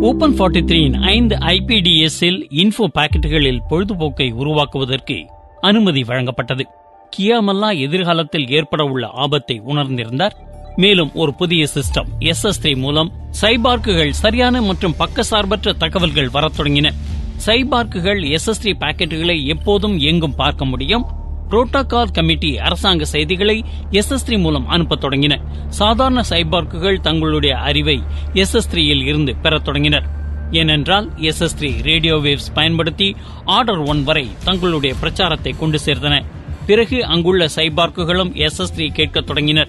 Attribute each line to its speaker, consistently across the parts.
Speaker 1: Open forty த்ரீயின் ஐந்து ஐபிடிஎஸ்ஸில் info பாக்கெட்டுகளில் பொழுதுபோக்கை உருவாக்குவதற்கு அனுமதி வழங்கப்பட்டது. கியாமல்லா எதிர்காலத்தில் ஏற்பட உள்ள ஆபத்தை உணர்ந்திருந்தார். மேலும் ஒரு புதிய சிஸ்டம் எஸ் எஸ் த்ரீ மூலம் சைபார்க்குகள் சரியான மற்றும் பக்கசார்பற்ற தகவல்கள் வரத் தொடங்கின. சைபார்க்குகள் எஸ் எஸ் த்ரீ பாக்கெட்டுகளை எப்போதும் எங்கும் பார்க்க முடியும். புரோட்டோகால் கமிட்டி அரசாங்க செய்திகளை எஸ் எஸ் மூலம் அனுப்பத் தொடங்கின. சாதாரண சைபார்க்குகள் தங்களுடைய அறிவை எஸ் எஸ் இருந்து பெறத் தொடங்கினர். ஏனென்றால் எஸ் எஸ் ரேடியோ வேவ்ஸ் பயன்படுத்தி ஆர்டர் ஒன் வரை தங்களுடைய பிரச்சாரத்தை கொண்டு சேர்த்தன. பிறகு அங்குள்ள சைபார்க்குகளும் எஸ் எஸ் கேட்கத் தொடங்கினர்.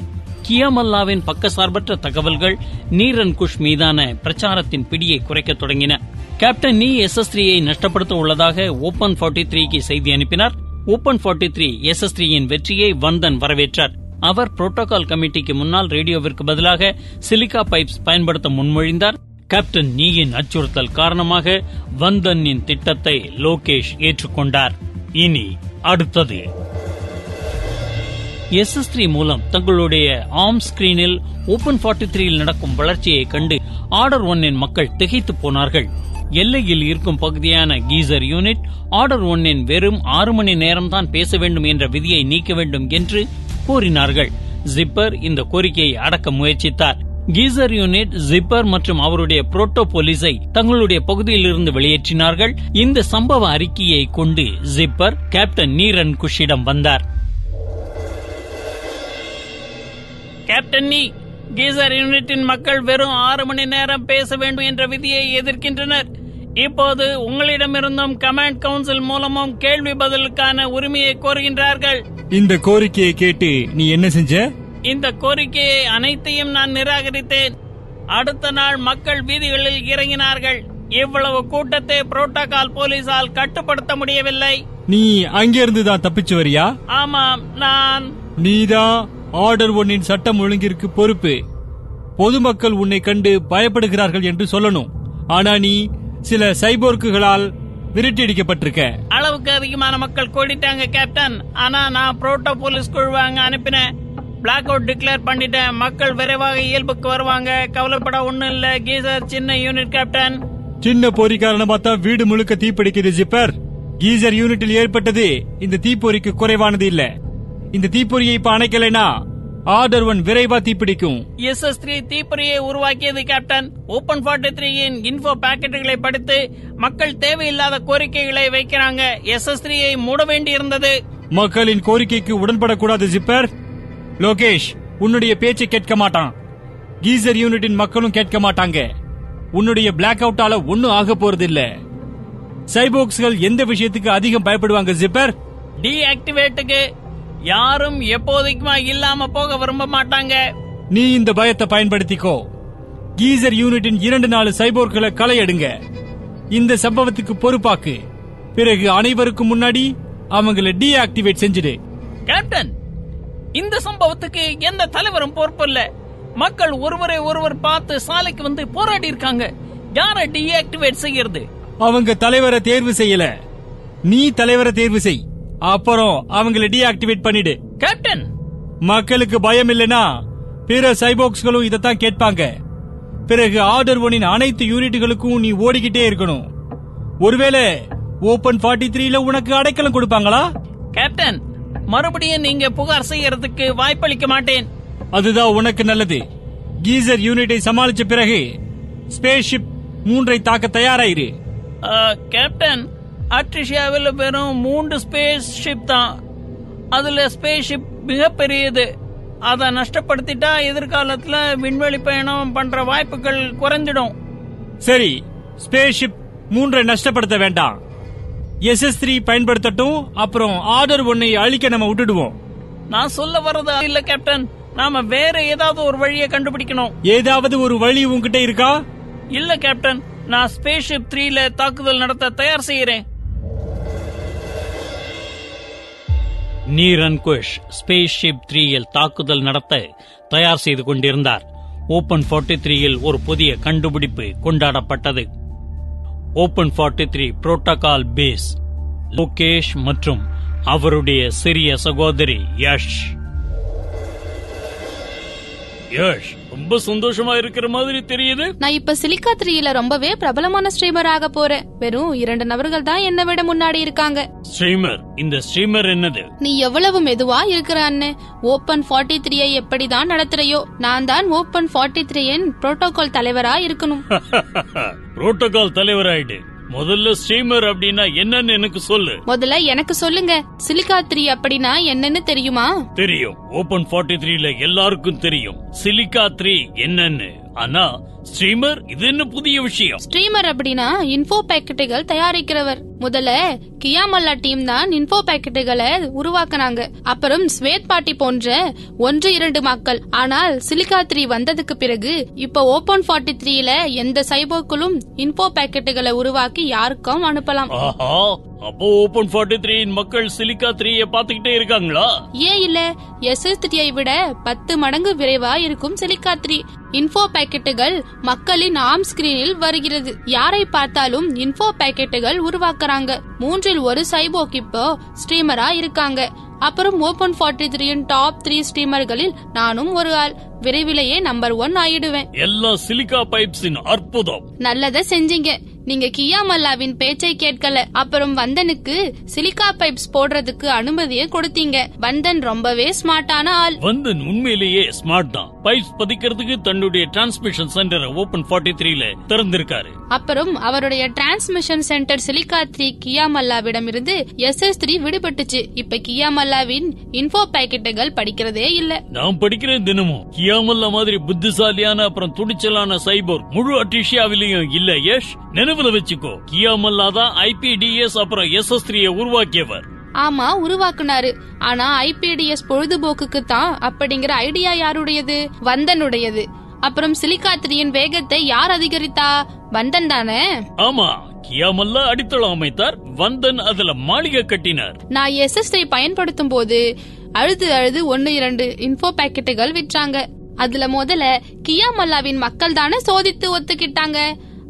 Speaker 1: கியாமல்லாவின் பக்கசார்பற்ற தகவல்கள் நீரன் குஷ் மீதான பிரச்சாரத்தின் பிடியை குறைக்கத் தொடங்கின. கேப்டன் நீ எஸ் எஸ் நஷ்டப்படுத்த உள்ளதாக ஓபன் ஃபார்ட்டி த்ரீக்கு செய்தி அனுப்பினார். Open forty three S S த்ரீயின் வெற்றியை வந்தன் வரவேற்றார். அவர் புரோட்டோகால் கமிட்டிக்கு முன்னால் ரேடியோவிற்கு பதிலாக சிலிகா பைப்ஸ் பயன்படுத்த முன்மொழிந்தார். கேப்டன் நீயின் அச்சுறுத்தல் காரணமாக வந்தனின் திட்டத்தை லோகேஷ் ஏற்றுக்கொண்டார். இனி அடுத்தது. எஸ் எஸ் த்ரீ மூலம் தங்களுடைய ஆம் ஸ்கிரீனில் ஓபன் ஃபார்ட்டி த்ரீயில் நடக்கும் வளர்ச்சியை கண்டு ஆர்டர் ஒன்னின் மக்கள் திகைத்து போனார்கள். எல்லையில் இருக்கும் பகுதியான கீசர் யூனிட் ஆர்டர் ஒன்னின் வெறும் ஆறு மணி நேரம் தான் பேச வேண்டும் என்ற விதியை நீக்க வேண்டும் என்று கோரினார்கள் ஜிப்பர் இந்த கோரிக்கையை அடக்க முயற்சித்தார். கீசர் யூனிட் ஜிப்பர் மற்றும் அவருடைய புரோட்டோ போலீஸை தங்களுடைய பகுதியிலிருந்து வெளியேற்றினார்கள். இந்த சம்பவ அறிக்கையை கொண்டு ஜிப்பர் கேப்டன் நீரன் குஷிடம் வந்தார். கேப்டன் நீ கீசர் யூனிட்டின் மக்கள் வெறும் ஆறு மணி நேரம் பேச வேண்டும் என்ற விதியை எதிர்க்கின்றனர். இப்போது உங்களிடமிருந்தும் கமாண்ட் கவுன்சில் மூலமும் கேள்வி பதிலுக்கான உரிமையை கோருகின்றார்கள்.
Speaker 2: இந்த கோரிக்கையை கேட்டு நீ என்ன செஞ்ச?
Speaker 1: இந்த கோரிக்கையை அனைத்தையும் நான் நிராகரித்தேன். அடுத்த நாள் மக்கள் வீதிகளில் இறங்கினார்கள். இவ்வளவு கூட்டத்தை புரோட்டோகால் போலீசால் கட்டுப்படுத்த முடியவில்லை.
Speaker 2: நீ அங்கிருந்து தான் தப்பிச்சு வரியா?
Speaker 1: ஆமாம் நான்.
Speaker 2: நீதான் ஆர்டர் ஒன்னின் சட்டம் ஒழுங்கிற்கு பொறுப்பு. பொதுமக்கள் உன்னை கண்டு பயப்படுகிறார்கள் என்று சொல்லணும். ஆனா நீ சில சைபோர்க்குகளால் விரட்டியடிக்கப்பட்டிருக்க.
Speaker 1: அளவுக்கு அதிகமான மக்கள் கூடிட்டாங்க கேப்டன். ஆனா நான் புரோட்டோ போலீஸ் குழுவை அங்க அனுப்பினேன். பிளாக் அவுட் டிக்ளேர் பண்ணிட்டேன். மக்கள் விரைவாக இயல்புக்கு வருவாங்க. கவலைப்பட ஒண்ணும் இல்ல. கீசர் சின்ன யூனிட் கேப்டன்
Speaker 2: சின்ன பொறி காரணமா தான் வீடு முழுக்க தீப்பிடிக்குது ஜிப்பர் கீசர் யூனிட்டில் ஏற்பட்டது. இந்த தீப்பொறிக்கு குறைவானது இல்ல. இந்த தீப்பொறியை இப்ப அணைக்கலைனா ஆர்டர் ஒன் விரைவா தீப்பிடிக்கும்.
Speaker 1: எஸ் எஸ் த்ரீ தீப்பொறியை உருவாக்கியது கேப்டன். ஓபன் ஃபார்ட்டி த்ரீயின் இன்ஃபோ பாக்கெட்டுகளை படித்து மக்கள் தேவையில்லாத கோரிக்கைகளை வைக்கிறாங்க. எஸ் எஸ் த்ரீயை மூட வேண்டியிருந்தது.
Speaker 2: மக்களின் கோரிக்கைக்கு உடன்படக்கூடாது ஜிப்பர். லோகேஷ் உன்னுடைய பேச்சை கேட்க மாட்டான். கீசர் யூனிட்டின் மக்களும் கேட்க மாட்டாங்க. உன்னுடைய பிளாக் அவுட்டால ஒன்னும் ஆக போறது இல்ல சைபோக்ஸ்கள் எந்த விஷயத்துக்கு அதிகம் பயப்படுவாங்க ஜிப்பர்?
Speaker 1: டீஆக்டிவேட்டுக்கு யாரும் எப்போதைக்குமா இல்லாம போக விரும்ப மாட்டாங்க.
Speaker 2: நீ இந்த பயத்தை பயன்படுத்திக்கோ. கீசர் யூனிட்டின் இரண்டு நாலு சைபோர்களை களை எடுங்க இந்த சம்பவத்துக்கு பொறுப்பாக்கு. பிறகு அனைவருக்கும் முன்னாடி அவங்கள டீஆக்டிவேட் செஞ்சிடு.
Speaker 1: கேப்டன் இந்த சம்பவத்துக்கு எந்த தலைவரும் பொறுப்பில்ல. மக்கள் ஒருவரை ஒருவர் பார்த்து சாலைக்கு வந்து போராடி இருக்காங்க. யார டீஆக்டிவேட் செய்யறது?
Speaker 2: அவங்க தலைவரை தேர்வு செய்யல. நீ தலைவரை தேர்வு செய். அப்புறம் அவங்கள டீஆக்டிவேட் பண்ணிடு.
Speaker 1: கேப்டன்
Speaker 2: மக்களுக்கு பயம் இல்லனா பிற சைபோக்ஸ்களும் இதத்தான் கேட்பாங்க. பிறகு ஆர்டர் ஒனின் அனைத்து யூனிட்டுகளுக்கும் நீ ஓடிக்கிட்டே இருக்கணும். ஒருவேளை ஓபன் ஃபார்ட்டி த்ரீல உனக்கு அடைக்கலம் கொடுப்பாங்களா?
Speaker 1: கேப்டன் மறுபடியும் நீங்க புகார் செய்யறதுக்கு வாய்ப்பளிக்க மாட்டேன்.
Speaker 2: அதுதான் உனக்கு நல்லது. கீசர் யூனிட்டை சமாளிச்ச பிறகு ஸ்பேஸ் ஷிப் மூன்றை தாக்க தயாராயிரு.
Speaker 1: கேப்டன் அட்ரிஷியாவில் வெறும் மூன்று ஸ்பேஸ் ஷிப் தான். அதுல ஸ்பேஸ் ஷிப் மிகப்பெரியது. அதை நஷ்டப்படுத்திட்டா எதிர்காலத்துல விண்வெளி பயணம் பண்ற வாய்ப்புகள் குறைஞ்சிடும்.
Speaker 2: சரி ஸ்பேஸ் ஷிப் மூன்றை நஷ்டப்படுத்த வேண்டாம். எஸ்எஸ் த்ரீ பயன்படுத்தட்டும் அப்புறம் ஆர்டர் ஒன்னை அழிக்க நம்ம விட்டுடுவோம்.
Speaker 1: நான் சொல்ல வர்றது இல்ல கேப்டன் நாம வேற ஏதாவது ஒரு வழியை கண்டுபிடிக்கணும்.
Speaker 2: ஏதாவது ஒரு வழி உன்கிட்ட இருக்கா?
Speaker 1: இல்ல கேப்டன் நான் ஸ்பேஸ் ஷிப் த்ரீல தாக்குதல் நடத்த தயார் செய்யறேன்.
Speaker 3: நீரன் குஷ் ஸ்பேஸ் ஷிப் த்ரீயில் தாக்குதல் நடத்த தயார் செய்து கொண்டிருந்தார். ஓபன் 43 த்ரீயில் ஒரு புதிய கண்டுபிடிப்பு கொண்டாடப்பட்டது. Open 43 three protocol base Lokesh மற்றும் அவருடைய சிறிய சகோதரி யஷ்.
Speaker 1: யஷ் ரொம்ப சந்தோஷமா இருக்கிற மாதிரி தெரியுது.
Speaker 4: நான் இப்ப சிலிக்கா த்ரீல ரொம்பவே பிரபலமான ஸ்ட்ரீமர் ஆக போறேன். வெறும் இரண்டு நபர்கள் தான் என்னை விட முன்னாடி இருக்காங்க.
Speaker 3: ஸ்ட்ரீமர் இந்த ஸ்ட்ரீமர் என்னது?
Speaker 4: நீ எவ்வளவு மெதுவா இருக்கிற அண்ணே? ஓபன் 43 த்ரீயை எப்படிதான் நடத்துறையோ? நான் தான் ஓபன் 43 த்ரீயின் புரோட்டோகால் தலைவரா இருக்கணும்.
Speaker 3: புரோட்டோகால் தலைவராயிடு முதல்ல ஸ்ட்ரீமர் அப்படின்னா என்னன்னு எனக்கு சொல்லு.
Speaker 4: முதல்ல எனக்கு சொல்லுங்க. சிலிக்கா த்ரீ அப்படின்னா என்னன்னு தெரியுமா?
Speaker 3: தெரியும். ஓபன் 43 த்ரீல எல்லாருக்கும் தெரியும். சிலிக்கா த்ரீ என்னன்னு. ஆனா ஸ்ட்ரீமர் இது என்ன புதிய விஷயம்?
Speaker 4: ஸ்ட்ரீமர் அப்படின்னா இன்ஃபோ பாக்கெட்டுகள் தயாரிக்கிறவர். முதல்ல கியாமல்லா டீம் தான் இன்ஃபோ பாக்கெட்டுகளை உருவாக்குனாங்க. அப்புறம் ஸ்வேத் பாட்டி போன்ற ஒன்று இரண்டு மக்கள். ஆனால் சிலிக்கா த்ரீ வந்ததுக்கு பிறகு இப்ப ஓபன் 43 த்ரீல எந்த சைபோக்களும் இன்ஃபோ பாக்கெட்டுகளை உருவாக்கி யாருக்கும் அனுப்பலாம்.
Speaker 3: அப்போ ஓபன் 43 த்ரீயின் மக்கள் சிலிக்கா த்ரீய பாத்துக்கிட்டே இருக்காங்களா?
Speaker 4: ஏன் இல்ல? எஸ்எஸ் த்ரீயை விட பத்து மடங்கு விரைவா இருக்கும் சிலிக்கா த்ரீ இன்ஃபோ பாக்கெட்டுகள் மக்களின் ஆம் ஸ்கிரீனில் வருகிறது. யாரை பார்த்தாலும் இன்ஃபோ பாக்கெட்டுகள் உருவாக்குறாங்க. மூன்றில் ஒரு சைபோக் இப்போ ஸ்ட்ரீமரா இருக்காங்க. அப்புறம் ஓபன் 43 த்ரீயின் டாப் த்ரீ ஸ்ட்ரீமர்களில் நானும் ஒரு ஆள். விரைவிலேயே நம்பர் ஒன் ஆயிடுவேன்.
Speaker 3: எல்லா சிலிக்கா பைப்ஸின் அற்புதம்.
Speaker 4: நல்லத செஞ்சீங்க. நீங்க கியா மல்லாவின் பேச்சை கேட்கல. அப்புறம் வந்தனுக்கு சிலிக்கா பைப்ஸ் போடுறதுக்கு அனுமதியை கொடுத்தீங்க. வந்தன் ரொம்பவே ஸ்மார்ட்டான ஆள்.
Speaker 3: வந்தன் உண்மையிலேயே ஸ்மார்ட் தான். பைப்ஸ் பதிக்கிறதுக்கு தன்னுடைய டிரான்ஸ்மிஷன் சென்டரை ஓபன் 43 த்ரீல திறந்திருக்காரு.
Speaker 4: அப்புறம் அவருடைய transmission centre silica three Kiya மல்லாவிடம் இருந்து எஸ் எஸ் த்ரீ விடுபட்டுச்சு. இப்ப கியா மல்லாவின் இன்ஃபோ பாக்கெட்டுகள் படிக்கிறதே இல்ல.
Speaker 3: நான் படிக்கிறேன் தினமும். கியாமல்லா மாதிரி புத்திசாலியான அப்புறம் துணிச்சலான சைபோர் முழு அட்டிஷியாவிலையும் இல்ல யஷ் நினைவுல வச்சுக்கோ. கியாமல்லா தான் ஐபிடிஎஸ் அப்புறம் எஸ்எஸ் த்ரீய உருவாக்கியவர்.
Speaker 4: ஆமா உருவாக்குனாரு. ஆனா ஐபிடிஎஸ் பொழுதுபோக்குக்கு தான் அப்படிங்கிற ஐடியா யாருடையது? வந்தனுடையது. அப்புறம் சிலிக்கா த்ரீயின் வேகத்தை யார் அதிகரித்தா? வந்தன் தானே?
Speaker 3: ஆமா கியாமல்லா அடித்தளம் அமைத்தார். வந்தன் அதுல மாளிகை கட்டினார்.
Speaker 4: நான் எஸ்எஸ்ஐ பயன்படுத்தும் போது அழுது அழுது ஒன்னு இரண்டு இன்ஃபோ பாக்கெட்டுகள் விற்றாங்க. அதுல முதல்ல கியா மல்லாவின் மக்கள் தானே சோதித்து ஒத்துக்கிட்டாங்க.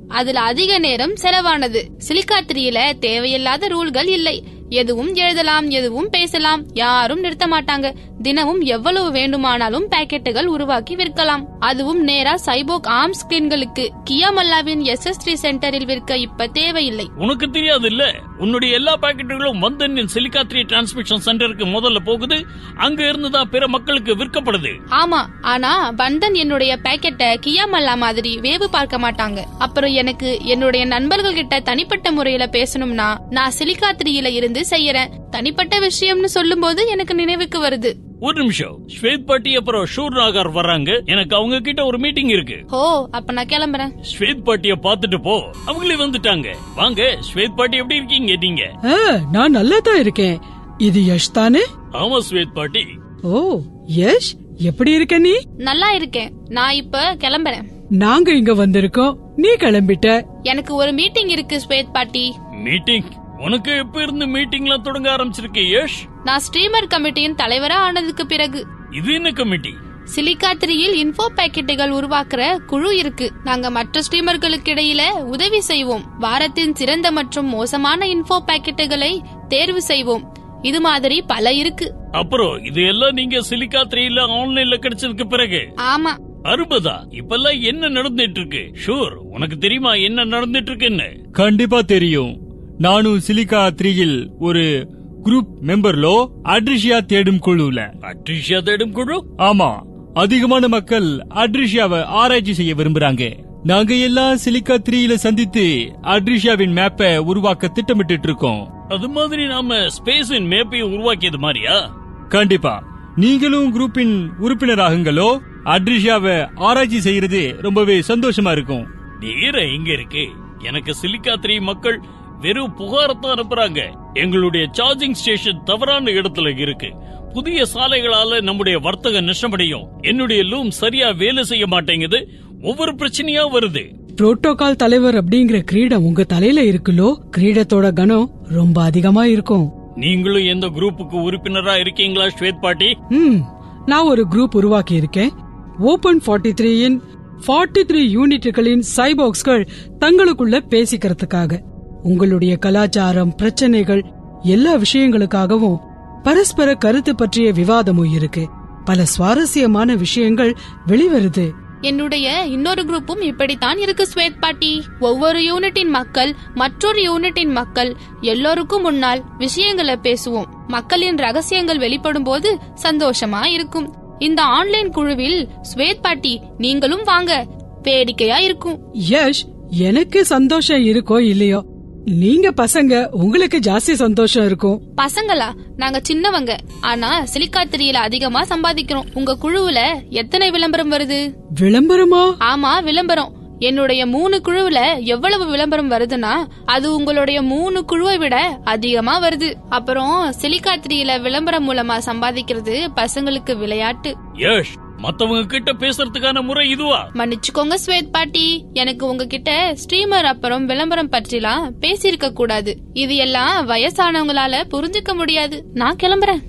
Speaker 4: அதுல அதிக நேரம் செலவானது. சிலிக்காத்திரியில தேவையில்லாத ரூல்கள் இல்லை. எதுவும் எழுதலாம் எதுவும் பேசலாம் யாரும் நிறுத்த மாட்டாங்க. தினமும் எவ்வளவு வேண்டுமானாலும் பாக்கெட்டுகள் உருவாக்கி விற்கலாம். அதுவும் நேரா சைபோக் ஆர்ம் ஸ்கிரீன்களுக்கு. கியா மல்லாவின் எஸ் எஸ் த்ரீ சென்டரில் விற்க இப்ப தேவையில்லை.
Speaker 3: உனக்கு தெரியாது இல்ல உன்னுடைய எல்லா பாக்கெட்டுகளும் வந்தனின் சிலிக்கா த்ரீ டிரான்ஸ்மிஷன் சென்டருக்கு முதல்ல போகுது. அங்க இருந்து தான் பிற மக்களுக்கு விற்கப்படுது.
Speaker 4: ஆமா ஆனா பந்தன் என்னுடைய பாக்கெட்டை கியா மல்லா மாதிரி வேவு பார்க்க மாட்டாங்க. அப்புறம் எனக்கு என்னுடைய நண்பர்கள் கிட்ட தனிப்பட்ட முறையில பேசணும்னா நான் சிலிக்காத்திரியில இருந்து செய்யறேன். தனிப்பட்ட விஷயம்னு சொல்லும்போது எனக்கு நினைவுக்கு வருது.
Speaker 3: ஒரு நிமிஷம். ஸ்வேத் பாட்டி அப்புறம் ஷூர் நாகர் வர்றாங்க எனக்கு அவங்க கிட்ட ஒரு மீட்டிங் இருக்கு.
Speaker 4: ஓ அப்ப நான் கிளம்புறேன்.
Speaker 3: ஸ்வேத் பாட்டிய பாத்துட்டு போ. அவங்களே வந்துட்டாங்க. வாங்க ஸ்வேத் பாட்டி எப்படி இருக்கீங்க நீங்க?
Speaker 5: ஆ, நான் நல்லா தான் இருக்கேன். இது யஷ் தானே?
Speaker 3: ஆமா ஸ்வேத் பாட்டி.
Speaker 5: ஓ யஷ் எப்படி இருக்க நீ?
Speaker 4: நல்லா இருக்கேன். நான் இப்ப கிளம்புறேன்.
Speaker 5: நாங்க இங்க வந்திருக்கோம். நீ கிளம்பிட்ட.
Speaker 4: எனக்கு ஒரு மீட்டிங் இருக்கு ஸ்வேத் பாட்டி.
Speaker 3: மீட்டிங்? உனக்கு எப்ப இருந்து மீட்டிங்லாம் தொடங்க ஆரம்பிச்சிருக்கு யஷ்
Speaker 4: நான் ஸ்ட்ரீமர் கமிட்டியின் தலைவரா ஆனதுக்கு பிறகு.
Speaker 3: இது என்ன கமிட்டி?
Speaker 4: சிலிக்கா த்ரீயில் இன்ஃபோ பாக்கெட்டுகள் உருவாக்குற குழு இருக்கு. நாங்க மற்ற ஸ்ட்ரீமர்களுக்கு இடையில உதவி செய்வோம். வாரத்தின் சிறந்த மற்றும் மோசமான இன்ஃபோ பாக்கெட்டுகளை தேர்வு செய்வோம். இது மாதிரி பல இருக்கு.
Speaker 3: அப்புறம் இது எல்லாம் நீங்க சிலிக்கா த்ரீல ஆன்லைன்ல கிடைச்சதுக்கு பிறகு?
Speaker 4: ஆமா.
Speaker 3: அறுபதா இப்பெல்லாம் என்ன நடந்துட்டு இருக்கு? ஷூர் உனக்கு தெரியுமா என்ன நடந்துட்டு இருக்குன்னு?
Speaker 2: கண்டிப்பா தெரியும். நானும் சிலிகா த்ரீயில் ஒரு குரூப் மெம்பர்லோ அட்ரிஷியா தேடும் குழுல.
Speaker 3: அட்ரிஷியா தேடும் குழு?
Speaker 2: ஆமா. அதிகமான மக்கள் அட்ரிஷியாவை ஆராய்ச்சி செய்ய விரும்புறாங்க. நாங்க எல்லாம் சிலிக்கா த்ரீல சந்தித்து அட்ரிஷியாவின் மேப்பை உருவாக்க திட்டமிட்டு இருக்கோம்.
Speaker 3: அது மாதிரி நாம ஸ்பேஸின் மேப்பையும் உருவாக்கியது மாதிரியா?
Speaker 2: கண்டிப்பா. நீங்களும் குரூப்பின் உறுப்பினராகுங்களோ அட்ரிஷியாவை ஆராய்ச்சி செய்யறது ரொம்பவே சந்தோஷமா இருக்கும்.
Speaker 3: நேர எங்க இருக்கு. எனக்கு சிலிக்கா த்ரீ மக்கள் வெறும் புகாரத்தான் அனுப்புறாங்க. எங்களுடைய சார்ஜிங் ஸ்டேஷன் தவறான இடத்துல இருக்கு. புதிய சாலைகளால நம்முடைய வர்த்தக நஷ்டமடையும். என்னுடைய லூம் சரியா வேலை செய்ய மாட்டேங்குது. ஒவ்வொரு பிரச்சனையா வருது.
Speaker 5: புரோட்டோகால் தலைவர் அப்படிங்கிற கிரீடம் உங்க தலையில இருக்குல்லோ கிரீடத்தோட கனம் ரொம்ப அதிகமா இருக்கும்.
Speaker 3: நீங்களும் எந்த குரூப்புக்கு உறுப்பினரா இருக்கீங்களா ஸ்வேத் பாட்டி?
Speaker 5: ம் நான் ஒரு குரூப் உருவாக்கி இருக்கேன் ஓபன் ஃபார்ட்டி த்ரீயின் ஃபார்ட்டி த்ரீ யூனிட்டுகளின் சைபாக்ஸ்கள் தங்களுக்குள்ள பேசிக்கிறதுக்காக. உங்களுடைய கலாச்சாரம் பிரச்சனைகள் எல்லா விஷயங்களுக்காகவும் பரஸ்பர கருத்து பற்றிய விவாதமும் இருக்கு. பல சுவாரஸ்யமான விஷயங்கள் வெளிவருது.
Speaker 4: என்னுடைய இன்னொரு குரூப்பும் இப்படித்தான் இருக்கு ஸ்வேத் பாட்டி. ஒவ்வொரு யூனிட்டின் மக்கள் மற்றொரு யூனிட்டின் மக்கள் எல்லோருக்கும் முன்னால் விஷயங்களை பேசுவோம். மக்களின் ரகசியங்கள் வெளிப்படும் போது சந்தோஷமா இருக்கும். இந்த ஆன்லைன் குழுவில் ஸ்வேத் பாட்டி நீங்களும் வாங்க. வேடிக்கையா இருக்கும்.
Speaker 5: யஷ் எனக்கு சந்தோஷம் இருக்கோ இல்லையோ? நீங்க பசங்க உங்களுக்கு ஜாஸ்தி சந்தோஷம் இருக்கும்.
Speaker 4: பசங்களா? நாங்க சின்னவங்க. ஆனா சிலிக்காத்திரியில அதிகமா சம்பாதிக்கிறோம். உங்க குழுவுல எத்தனை விளம்பரம் வருது?
Speaker 5: விளம்பரமா?
Speaker 4: ஆமா விளம்பரம். என்னுடைய மூணு குழுவுல எவ்வளவு விளம்பரம் வருதுன்னா அது உங்களுடைய மூணு குழுவை விட அதிகமா வருது. அப்புறம் சிலிக்காத்திரியில விளம்பரம் மூலமா சம்பாதிக்கிறது பசங்களுக்கு விளையாட்டு.
Speaker 3: யஷ் மத்தவங்க கிட்ட பேசுறதுக்கான முறை இதுவா?
Speaker 4: மன்னிச்சுக்கோங்க ஸ்வேத் பாட்டி. எனக்கு உங்ககிட்ட ஸ்ட்ரீமர் அப்புறம் விளம்பரம் பற்றிலாம் பேசியிருக்க கூடாது. இது எல்லாம் வயசானவங்களால புரிஞ்சுக்க முடியாது. நான் கிளம்புறேன்.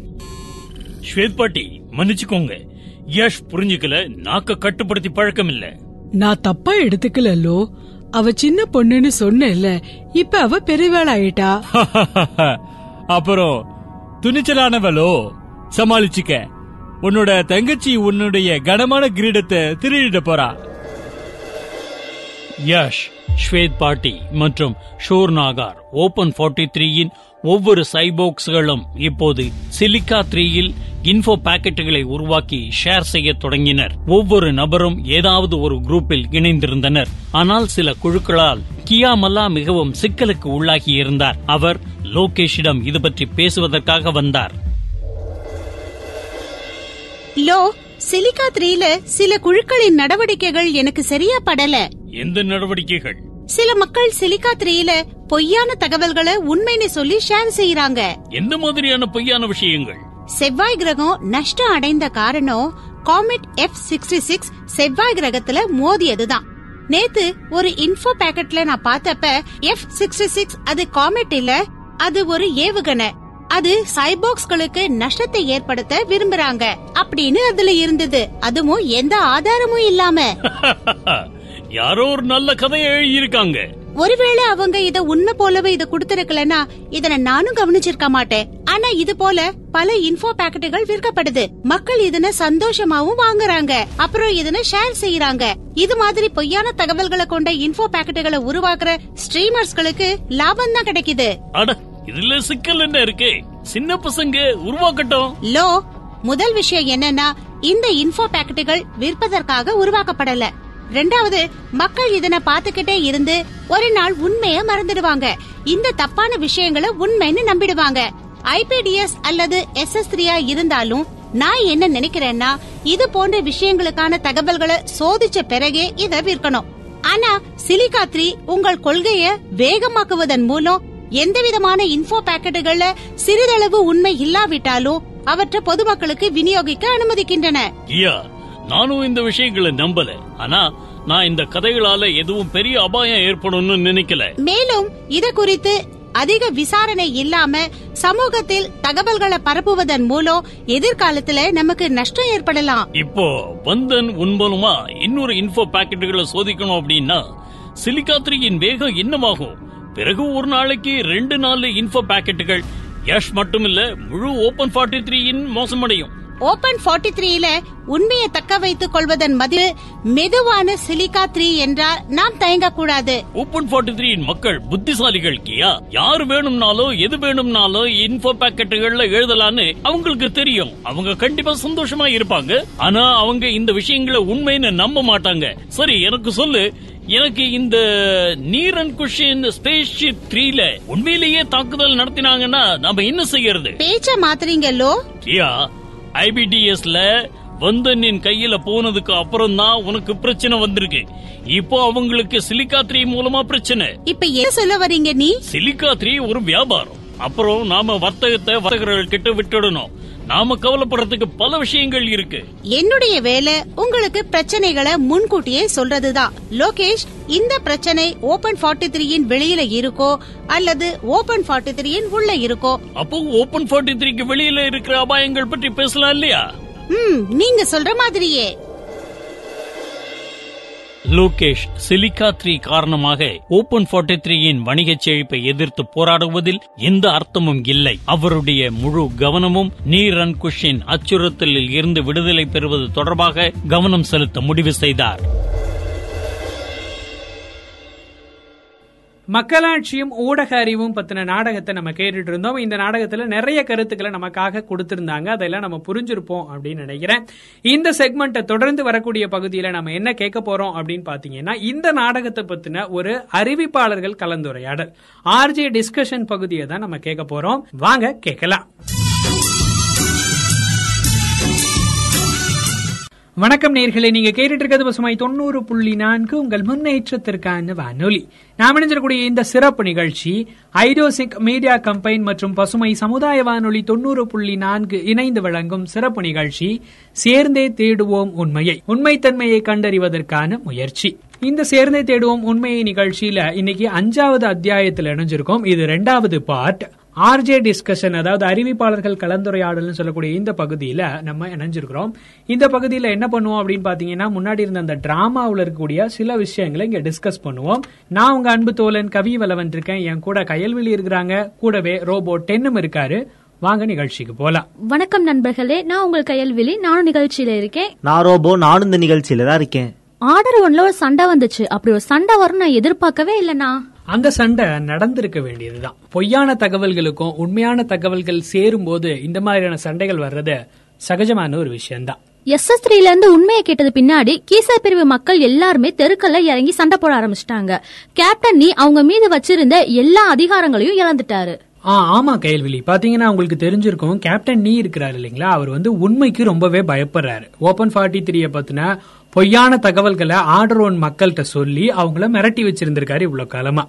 Speaker 3: ஸ்வேத் பாட்டி மன்னிச்சுக்கோங்க. யஷ் புரிஞ்சுக்கல நாக்க கட்டுப்படுத்தி பழக்கம் இல்ல
Speaker 5: நான் தப்பா எடுத்துக்கலல்லோ? அவ சின்ன பொண்ணுன்னு சொன்னேன்ல இப்ப அவ பெரியவாள் ஆயிட்டா
Speaker 2: அப்புறம் துணிச்சலானவளோ? சமாளிச்சுக்க. உன்னோட தங்கச்சி உன்னுடைய கனமான கிரீடத்தை திருடிட போறா.
Speaker 3: யஷ் ஸ்வேத் பாட்டி மற்றும் ஷோர் நாகார் ஓபன் ஃபார்ட்டி த்ரீயின் ஒவ்வொரு சைபோக்ஸ்களும் இப்போது சிலிக்கா த்ரீயில் இன்ஃபோ பாக்கெட்டுகளை உருவாக்கி ஷேர் செய்ய தொடங்கினர். ஒவ்வொரு நபரும் ஏதாவது ஒரு குரூப்பில் இணைந்திருந்தனர். ஆனால் சில குழுக்களால் கியா மல்லா மிகவும் சிக்கலுக்கு உள்ளாகி இருந்தார். அவர் லோகேஷிடம் இது பற்றி பேசுவதற்காக வந்தார்.
Speaker 6: லோ சிலிக்கா த்ரீல சில குழுக்களின் நடவடிக்கைகள் எனக்கு சரியா படல.
Speaker 3: எந்த நடவடிக்கைகள்?
Speaker 6: சில மக்கள் சிலிக்கா த்ரீல பொய்யான தகவல்களை உண்மைன்னு சொல்லி ஷேர் செய்யறாங்க
Speaker 3: எந்த மாதிரியான பொய்யான விஷயங்கள்?
Speaker 6: செவ்வாய் கிரகம் நஷ்டம் அடைந்த காரணம் காமெட் எஃப் சிக்ஸ்டி சிக்ஸ் செவ்வாய் கிரகத்துல மோதியதுதான். நேத்து ஒரு இன்ஃபோ பேக்கெட்ல நான் பார்த்தப்ப எஃப் சிக்ஸ்டி சிக்ஸ் அது காமெட் இல்ல அது ஒரு ஏவுகணை. அது சைபாக்ஸ்களுக்கு நஷ்டத்தை ஏற்படுத்த விரும்புறாங்க அப்படின்னு அதுல இருந்தது. அதுவும் எந்த ஆதாரமும் இல்லாம.
Speaker 3: யாரோ ஒரு நல்ல கதையை எழுதியிருக்காங்க.
Speaker 6: ஒருவேளை அவங்க இத உண்மை போலவே இத குடுத்திருக்கலனா இதனை நானும் கவனிச்சிருக்க மாட்டேன். ஆனா இது போல பல இன்ஃபோ பாக்கெட்டுகள் விற்கப்படுது. மக்கள் இதனை சந்தோஷமாவும் வாங்குறாங்க. அப்புறம் இதனை ஷேர் செய்யறாங்க இது மாதிரி பொய்யான தகவல்களை கொண்ட இன்ஃபோ பாக்கெட்டுகளை உருவாக்குற ஸ்ட்ரீமர்ஸ்களுக்கு லாபம் தான் கிடைக்குது.
Speaker 3: அட இதுல சிக்கல் என்ன இருக்கு? சின்ன பசங்க உருவாக்கட்டும்.
Speaker 6: லோ முதல் விஷயம் என்னன்னா இந்த இன்ஃபோ பேக்கெட்டுகள் விற்பதற்காக உருவாக்கப்படல. ரெண்டாவது மக்கள் இதனை பாத்துக்கிட்டே இருந்து ஒரு நாள் உண்மைய மறந்துடுவாங்க. இந்த தப்பான விஷயங்களை உண்மைன்னு நம்பிடுவாங்க. ஐபிடிஎஸ் அல்லது எஸ்எஸ் த்ரீயா இருந்தாலும் நான் என்ன நினைக்கிறேன்னா இது போன்ற விஷயங்களுக்கான தகவல்களை சோதிச்ச பிறகே இத விற்கணும். ஆனா சிலிகா த்ரீ உங்கள் கொள்கைய வேகமாக்குவதன் மூலம் எந்த விதமான இன்ஃபோ பாக்கெட்டுகள்ல சிறிதளவு உண்மை இல்லாவிட்டாலும் அவற்றை பொதுமக்களுக்கு விநியோகிக்க அனுமதிக்கின்றன.
Speaker 3: ஐயா நானும் இந்த விஷயங்களை நம்பல. ஆனா நான் இந்த கதைகளால எதுவும் பெரிய அபாயம் ஏற்படும்னு நினைக்கல.
Speaker 6: மேலும் இத குறித்து அதிக விசாரணை இல்லாம சமூகத்தில் தகவல்களை பரப்புவதன் மூலம் எதிர்காலத்துல நமக்கு நஷ்டம் ஏற்படலாம்.
Speaker 3: இப்போ வந்தன் உன் மூலமா இன்னொரு இன்ஃபோ பாக்கெட்டுகளை சோதிக்கணும் அப்படின்னா சிலிகாத்ரியின் வேகம் என்னமாகும்? பிறகு ஒரு நாளைக்கு ரெண்டு நாலு இன்ஃபோ பாக்கெட்டுகள் யஷ் மட்டும் இல்ல முழு ஓபன் ஃபார்ட்டி த்ரீயின் மோசமடையும்.
Speaker 6: ஓபன் 43 த்ரீல உண்மையை தக்க வைத்துக் கொள்வதன் மதிப்பு மெதுவான சிலிகா த்ரீ என்றால் நாம் தயங்க கூடாது
Speaker 3: ஓபன் ஃபார்ட்டி த்ரீயின் மக்கள் புத்திசாலிகள் கியா? யாரு வேணும்னாலும் எது வேணும்னாலும் இன்ஃபோ பாக்கெட்டுகள்ல எழுதலான்னு அவங்களுக்கு தெரியும். அவங்க கண்டிப்பா சந்தோஷமா இருப்பாங்க. ஆனா அவங்க இந்த விஷயங்களை உண்மைன்னு நம்ப மாட்டாங்க. சரி எனக்கு சொல்லு. எனக்கு இந்த நீரன் குஷின் ஸ்பேஸ் ஷிப் த்ரீல உண்மையிலேயே தாக்குதல் நடத்தினாங்கன்னா நாம என்ன செய்யறது?
Speaker 6: பேச்ச மாத்துறீங்க லோ
Speaker 3: கியா ஐபிடிஎஸ்ல வந்தனின் கையில போனதுக்கு அப்புறம் தான் உனக்கு பிரச்சனை வந்திருக்கு. இப்போ அவங்களுக்கு சிலிக்கா த்ரீ மூலமா பிரச்சனை.
Speaker 6: இப்ப என்ன சொல்ல வரீங்க நீ?
Speaker 3: சிலிக்கா த்ரீ ஒரு வியாபாரம். அப்புறம் நாம வர்த்தகத்தை வர்த்தகர்கள் கிட்ட விட்டுடணும். நாம கவலைப்படுறதுக்கு பல விஷயங்கள் இருக்கு.
Speaker 6: என்னுடைய வேலை உங்களுக்கு பிரச்சனைகளை முன்கூட்டியே சொல்றதுதான். லோகேஷ் இந்த பிரச்சனை ஓபன் 43 த்ரீயின் வெளியில இருக்கோ அல்லது ஓபன் 43 த்ரீயின் உள்ள இருக்கோ?
Speaker 3: அப்போ ஓபன் ஃபார்ட்டி த்ரீக்கு வெளியில இருக்கிற அபாயங்கள் பற்றி பேசலாம் இல்லையா?
Speaker 6: ம் நீங்க சொல்ற மாதிரியே.
Speaker 3: லோகேஷ் சிலிக்கா த்ரீ காரணமாக ஓபன் ஃபார்ட்டி த்ரீயின் வணிக செழிப்பை எதிர்த்து போராடுவதில் எந்த அர்த்தமும் இல்லை. அவருடைய முழு கவனமும் நீர் குஷின் அச்சுறுத்தலில் இருந்து விடுதலை பெறுவது தொடர்பாக கவனம் செலுத்த முடிவு செய்தார்.
Speaker 7: மக்களாட்சியும் ஊடக அறிவும் பத்தின நாடகத்தை நம்ம கேட்டுட்டு இருந்தோம். இந்த நாடகத்துல நிறைய கருத்துக்களை நமக்காக கொடுத்திருந்தாங்க. அதெல்லாம் நம்ம புரிஞ்சிருப்போம் அப்படின்னு நினைக்கிறேன். இந்த செக்மெண்ட்டை தொடர்ந்து வரக்கூடிய பகுதியில நம்ம என்ன கேட்க போறோம் அப்படின்னு பாத்தீங்கன்னா இந்த நாடகத்தை பத்தின ஒரு அறிவிப்பாளர்கள் கலந்துரையாடல். ஆர்ஜே டிஸ்கஷன் பகுதியை தான் நம்ம கேட்க போறோம். வாங்க கேட்கலாம். வணக்கம் நேர்களை நீங்க கேட்டுட்டு இருக்கிறது பசுமை தொண்ணூறு புள்ளி நான்கு உங்கள் முன்னேற்றத்திற்கான வானொலி. நாம் இணைஞ்சிருக்கூடிய இந்த சிறப்பு நிகழ்ச்சி ஐடோசிக் மீடியா கம்பைன் மற்றும் பசுமை சமுதாய வானொலி தொண்ணூறு புள்ளி நான்கு இணைந்து வழங்கும் சிறப்பு நிகழ்ச்சி சேர்ந்தே தேடுவோம் உண்மையை உண்மைத்தன்மையை கண்டறிவதற்கான முயற்சி. இந்த சேர்ந்தே தேடுவோம் உண்மையை நிகழ்ச்சியில இன்னைக்கு அஞ்சாவது அத்தியாயத்தில் இணைஞ்சிருக்கோம். இது ரெண்டாவது பார்ட் ஆர்ஜே டிஸ்கஷன் அதாவது அறிவிப்பாளர்கள் கலந்துரையாடல்னு சொல்லக்கூடிய இந்த பகுதியில நம்ம இணைஞ்சிருக்கிறோம். இந்த பகுதியில என்ன பண்ணுவோம் அப்படின்னு பாத்தீங்கன்னா முன்னாடி இருந்த அந்த டிராமாவில் இருக்கக்கூடிய சில விஷயங்களை இங்க டிஸ்கஸ் பண்ணுவோம். நான் உங்க அன்பு தோழன் கவி வலவன் இருக்கேன். என் கூட கயல்வெளி இருக்கிறாங்க. கூடவே ரோபோ டென்னும் இருக்காரு. வாங்க நிகழ்ச்சிக்கு போலாம்.
Speaker 8: வணக்கம் நண்பர்களே. நான் உங்கள் கையல்விழி. நானும் நிகழ்ச்சியில இருக்கேன்.
Speaker 9: நான் ரோபோ. நானும் இந்த நிகழ்ச்சியில தான் இருக்கேன்.
Speaker 8: ஆர்டர் ஒன்ல ஒரு சண்டை வந்துச்சு. அப்படி ஒரு சண்டை வரும் நான் எதிர்பார்க்கவே இல்லனா
Speaker 7: அந்த சண்டை நடந்திருக்க வேண்டியதுதான். பொய்யான தகவல்களுக்கும் உண்மையான தகவல்கள் சேரும் போது இந்த மாதிரியான சண்டைகள் வர்றது சகஜமான ஒரு விஷயம்தான்.
Speaker 8: எஸ் எஸ் த்ரீல இருந்து உண்மையை கேட்டது பின்னாடி கீசா பிரிவு மக்கள் எல்லாருமே தெருக்கல்ல இறங்கி சண்டை போட ஆரம்பிச்சிட்டாங்க. கேப்டன் நீ அவங்க மீது வச்சிருந்த எல்லா அதிகாரங்களையும் இழந்துட்டாரு.
Speaker 7: ஆ ஆமா கேள்விலி. பாத்தீங்கன்னா உங்களுக்கு தெரிஞ்சிருக்கும் கேப்டன் நீ இருக்கிறாரு இல்லைங்களா? அவர் வந்து உண்மைக்கு ரொம்பவே பயப்படுறாரு. ஓபன் ஃபார்ட்டி த்ரீய பத்தின பொய்யான தகவல்களை ஆர்டர் ஒன் மக்கள்கிட்ட சொல்லி அவங்கள மிரட்டி வச்சிருந்திருக்காரு இவ்வளவு காலமா.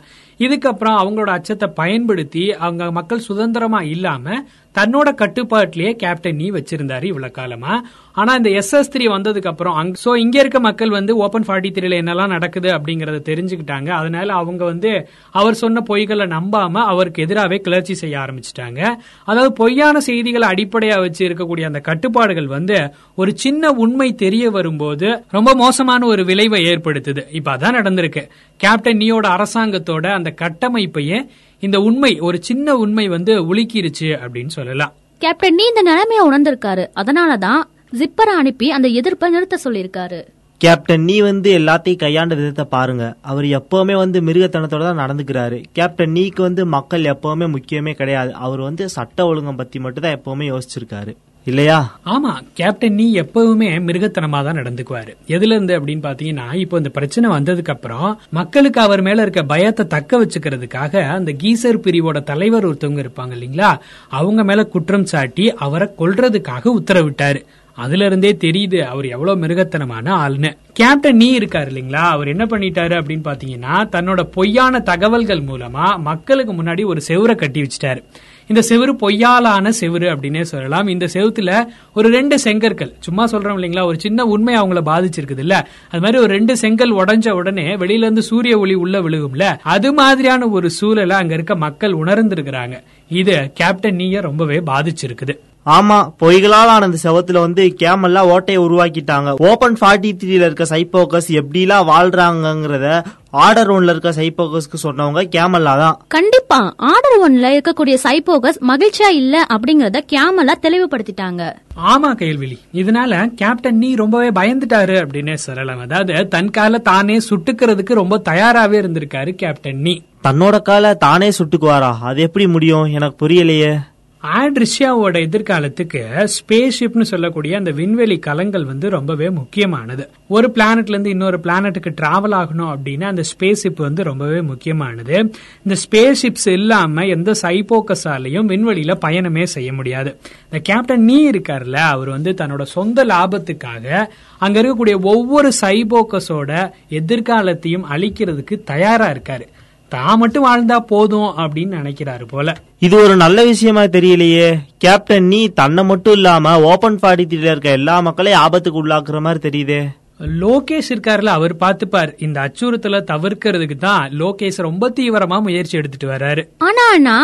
Speaker 7: இதுக்கப்புறம் அவங்களோட அச்சத்தை பயன்படுத்தி அவங்க மக்கள் சுதந்திரமா இல்லாம தன்னோட கட்டுப்பாட்டிலேயே கேப்டன் நீ வச்சிருந்தாரு இவ்வளவு காலமா. ஆனா இந்த எஸ் எஸ் த்ரீ வந்ததுக்கு அப்புறம் சோ இங்க இருக்க மக்கள் வந்து ஓபன் ஃபார்ட்டி த்ரீல என்னெல்லாம் நடக்குது அப்படிங்கறத தெரிஞ்சுக்கிட்டாங்க. அதனால அவங்க வந்து அவர் சொன்ன பொய்களை நம்பாம அவருக்கு எதிராகவே கிளர்ச்சி செய்ய ஆரம்பிச்சிட்டாங்க. அதாவது பொய்யான செய்திகளை அடிப்படையா வச்சு இருக்கக்கூடிய அந்த கட்டுப்பாடுகள் வந்து ஒரு சின்ன உண்மை தெரிய வரும்போது ரொம்ப மோசமான ஒரு விளைவை ஏற்படுத்துது. இப்ப அதான் நடந்திருக்கு. கேப்டன் நீயோட அரசாங்கத்தோட அந்த அந்த கட்டமைப்பையே இந்த உண்மை ஒரு சின்ன உண்மை வந்து உலுக்கிருச்சு அப்படின்னு சொல்லலாம்.
Speaker 8: கேப்டன் நீ இந்த நிலைமைய உணர்ந்திருக்காரு. அதனாலதான் ஜிப்பரை அனுப்பி அந்த எதிர்ப்பை நிறுத்த சொல்லியிருக்காரு.
Speaker 9: கேப்டன் நீ வந்து எல்லாத்தையும் கையாண்ட விதத்தை பாருங்க. அவர் எப்பவுமே வந்து மிருகத்தனத்தோட தான் நடந்துக்கிறாரு. கேப்டன் நீக்கு வந்து மக்கள் எப்பவுமே முக்கியமே கிடையாது. அவர் வந்து சட்ட ஒழுங்கம் பத்தி மட்டும் தான் எப்பவுமே யோசிச்சிருக்காரு. இல்லையா?
Speaker 7: ஆமா கேப்டன் நீ எப்பவுமே மிருகத்தனமா தான் நடந்துக்குவாரு. எதுல இருந்து அப்படின்னு பாத்தீங்கன்னா இப்போ இந்த பிரச்சனை வந்ததுக்கு அப்புறம் மக்களுக்கு அவர் மேல இருக்க பயத்தை தக்க வச்சுக்கிறதுக்காக அந்த கீசர் பிரிவோட தலைவர் ஒருத்தவங்க இருப்பாங்க இல்லைங்களா? அவங்க மேல குற்றம் சாட்டி அவரை கொல்றதுக்காக உத்தரவிட்டாரு. அதுல இருந்தே தெரியுது அவர் எவ்வளவு மிருகத்தனமான ஆளுன்னு கேப்டன் நீ இருக்காரு இல்லைங்களா? அவர் என்ன பண்ணிட்டாரு அப்படின்னு பாத்தீங்கன்னா தன்னோட பொய்யான தகவல்கள் மூலமா மக்களுக்கு முன்னாடி ஒரு செவரை கட்டி வச்சிட்டாரு. இந்த செவுரு பொய்யாலான செவுரு அப்படின்னே சொல்லலாம். இந்த செவத்துல ஒரு ரெண்டு செங்கற்கள். சும்மா சொல்றோம் இல்லைங்களா? ஒரு சின்ன உண்மை அவங்கள பாதிச்சிருக்குது இல்ல அது மாதிரி ஒரு ரெண்டு செங்கல் உடஞ்ச உடனே வெளியில இருந்து சூரிய ஒளி உள்ள விழுகும்ல அது மாதிரியான ஒரு சூழலை அங்க இருக்க மக்கள் உணர்ந்திருக்கிறாங்க. இது கேப்டன் நீய ரொம்பவே பாதிச்சிருக்குது.
Speaker 9: ஆமா பொய்களால் ஆன இந்த செவத்துல வந்து கேமெல்லாம் ஓட்டையை உருவாக்கிட்டாங்க. ஓபன் ஃபார்ட்டி த்ரீல இருக்க சைபோக்கஸ் எப்படிலாம் வாழ்றாங்கங்கிறத ஆர்டர் ஒன்ல இருக்க சைபோக்கஸ்க்கு சொன்னவங்க கேமல்லா தான்.
Speaker 8: கண்டிப்பா ஆர்டர் ஒன்ல இருக்கக்கூடிய சைபோகஸ் மகிழ்ச்சியா இல்ல அப்படிங்கறத கேமலா தெளிவுபடுத்திட்டாங்க.
Speaker 7: ஆமா கேள்விலி. இதனால கேப்டன் நீ ரொம்பவே பயந்துட்டாரு அப்படின்னே சொல்லலாம். அதாவது தன் கால தானே சுட்டுக்கிறதுக்கு ரொம்ப தயாராவே இருந்திருக்காரு கேப்டன் நீ.
Speaker 9: தன்னோட கால தானே சுட்டுக்குவாரா? அது எப்படி முடியும்? எனக்கு புரியலையே.
Speaker 7: ஆட்ரிஷியாவோட எதிர்காலத்துக்கு ஸ்பேஸ் ஷிப்னு சொல்லக்கூடிய அந்த விண்வெளி கலங்கள் வந்து ரொம்பவே முக்கியமானது. ஒரு பிளானட்ல இருந்து இன்னொரு பிளானட்டுக்கு டிராவல் ஆகணும் அப்படின்னா அந்த ஸ்பேஸ் ஷிப் வந்து ரொம்பவே முக்கியமானது. இந்த ஸ்பேஸ் ஷிப்ஸ் இல்லாம எந்த சைபோக்கஸாலையும் விண்வெளியில பயணமே செய்ய முடியாது. இந்த கேப்டன் நீ இருக்காருல்ல அவர் வந்து தன்னோட சொந்த லாபத்துக்காக அங்க இருக்கக்கூடிய ஒவ்வொரு சைபோக்கஸோட எதிர்காலத்தையும் அழிக்கிறதுக்கு தயாரா இருக்காரு. தான் மட்டும் வாழ்ந்தா போதும் அப்படின்னு நினைக்கிறாரு போல.
Speaker 9: இது ஒரு நல்ல விஷயமா தெரியலையே. கேப்டன் நீ தன்னை மட்டும் இல்லாம ஓபன் ஃபார்ட்டி த்ரீல இருக்க எல்லா மக்களையும் ஆபத்துக்கு உள்ளாக்குற மாதிரி தெரியுதே.
Speaker 7: லோகேஷ் இருக்காருல அவர் பாத்துப்பார் இந்த அச்சுறுத்தலை தவிர்க்கிறதுக்கு தான் லோகேஷ் ரொம்ப தீவிரமா முயற்சி எடுத்துட்டு வர்றாரு
Speaker 8: ஆனா அண்ணா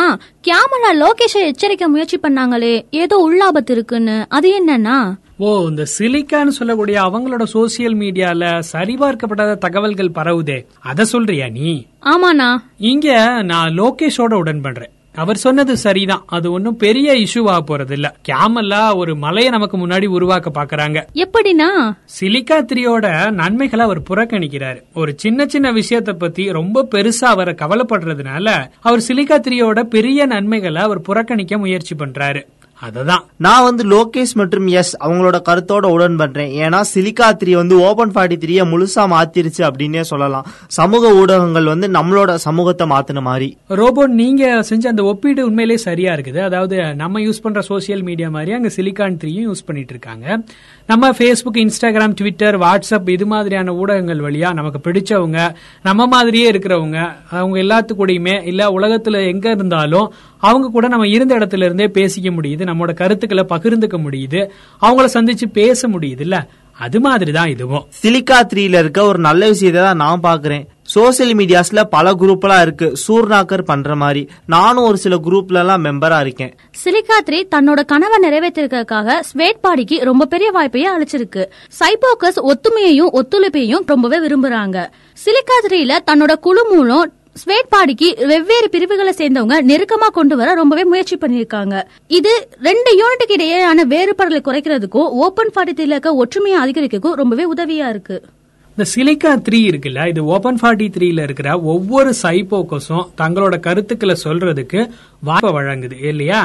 Speaker 8: கேமலா லோகேஷை எச்சரிக்க முயற்சி பண்ணாங்களே. ஏதோ உள்ளாபத்து இருக்குன்னு. அது என்னன்னா?
Speaker 7: ஓ இந்த சிலிக்கான்னு சொல்லக்கூடிய அவங்களோட சோசியல் மீடியால சரிபார்க்கப்படாத தகவல்கள் பரவுதே. அத சொல்றியா நீ?
Speaker 8: ஆமாண்ணா.
Speaker 7: இங்க நான் லோகேஷோட உடன் பண்றேன் அவர் சொன்னது சரிதான். அது ஒன்னும் பெரிய இஷ்யூவா போறது இல்ல கேமல்லா ஒரு மலையை நமக்கு முன்னாடி உருவாக்க பாக்குறாங்க.
Speaker 8: எப்படின்னா
Speaker 7: சிலிக்கா த்ரீயோட நன்மைகளை அவர் புறக்கணிக்கிறாரு. ஒரு சின்ன சின்ன விஷயத்த பத்தி ரொம்ப பெருசா அவரை கவலைப்படுறதுனால அவர் சிலிக்கா த்ரீயோட பெரிய நன்மைகளை அவர் புறக்கணிக்க முயற்சி பண்றாரு. அததான்.
Speaker 9: நான் வந்து லோகேஷ் மற்றும் எஸ் அவங்களோட கருத்தோட உடன் பண்றேன் ஏன்னா சிலிக்கா த்ரீ வந்து ஓபன் ஃபார்ட்டி த்ரீய முழுசா மாத்திருச்சு அப்படின்னே சொல்லலாம். சமூக ஊடகங்கள் வந்து நம்மளோட சமூகத்தை மாத்தின மாதிரி.
Speaker 7: ரோபோ நீங்க செஞ்ச அந்த ஒப்பீடு உண்மையிலேயே சரியா இருக்குது. அதாவது நம்ம யூஸ் பண்ற சோசியல் மீடியா மாதிரி அங்க சிலிகான் த்ரீயும் யூஸ் பண்ணிட்டு இருக்காங்க. நம்ம ஃபேஸ்புக் இன்ஸ்டாகிராம் ட்விட்டர் வாட்ஸ்அப் இது மாதிரியான ஊடகங்கள் வழியா நமக்கு பிடிச்சவங்க நம்ம மாதிரியே இருக்கிறவங்க அவங்க எல்லாத்துக்கூடயுமே இல்ல உலகத்துல எங்க இருந்தாலும் அவங்க கூட நம்ம இருந்த இடத்துல இருந்தே பேசிக்க முடியுது நம்மளோட கருத்துக்களை பகிர்ந்துக்க முடியுது அவங்கள சந்திச்சு பேச முடியுது இல்ல? அது மாதிரி தான் இதுவும்.
Speaker 9: சிலிக்கா த்ரீல இருக்க ஒரு நல்ல விஷயத்தை தான் நான் பாக்குறேன் சோசியல் மீடியாஸ்ல பல குரூப்லாம் இருக்கு. சூர்நாக்கர் பண்ற மாதிரி நானும் ஒரு சில குரூப்ல எல்லாம் மெம்பரா இருக்கேன்.
Speaker 8: சிலிகாத்ரி தன்னோட கனவை நிறைவேற்றிருக்கிறதுக்காக ஸ்வேட் பாடிக்கு ரொம்ப பெரிய வாய்ப்பையே அளிச்சிருக்கு. சைபோக்கஸ் ஒத்துமையையும் ஒத்துழைப்பையும் ரொம்பவே விரும்புறாங்க. சிலிகாத்ரியில தன்னோட குழு மூலம் ஸ்வேட் பாடிக்கு வெவ்வேறு பிரிவுகளை சேர்ந்தவங்க நெருக்கமா கொண்டு வர ரொம்பவே முயற்சி பண்ணிருக்காங்க இது ரெண்டு யூனிட்டுக்கு இடையேயான வேறுபாடுகளை குறைக்கிறதுக்கும் ஓபன் ஃபார்ட்டி இருக்க ஒற்றுமையை அதிகரிக்கிறதுக்கும் ரொம்பவே உதவியா இருக்கு.
Speaker 7: இந்த சிலிக்கா த்ரீ இருக்குல்ல இது ஓபன் ஃபார்ட்டி த்ரீல இருக்கிற ஒவ்வொரு சைபோக்கஸும் தங்களோட கருத்துக்களை சொல்றதுக்கு வாய்ப்பை வழங்குது இல்லையா?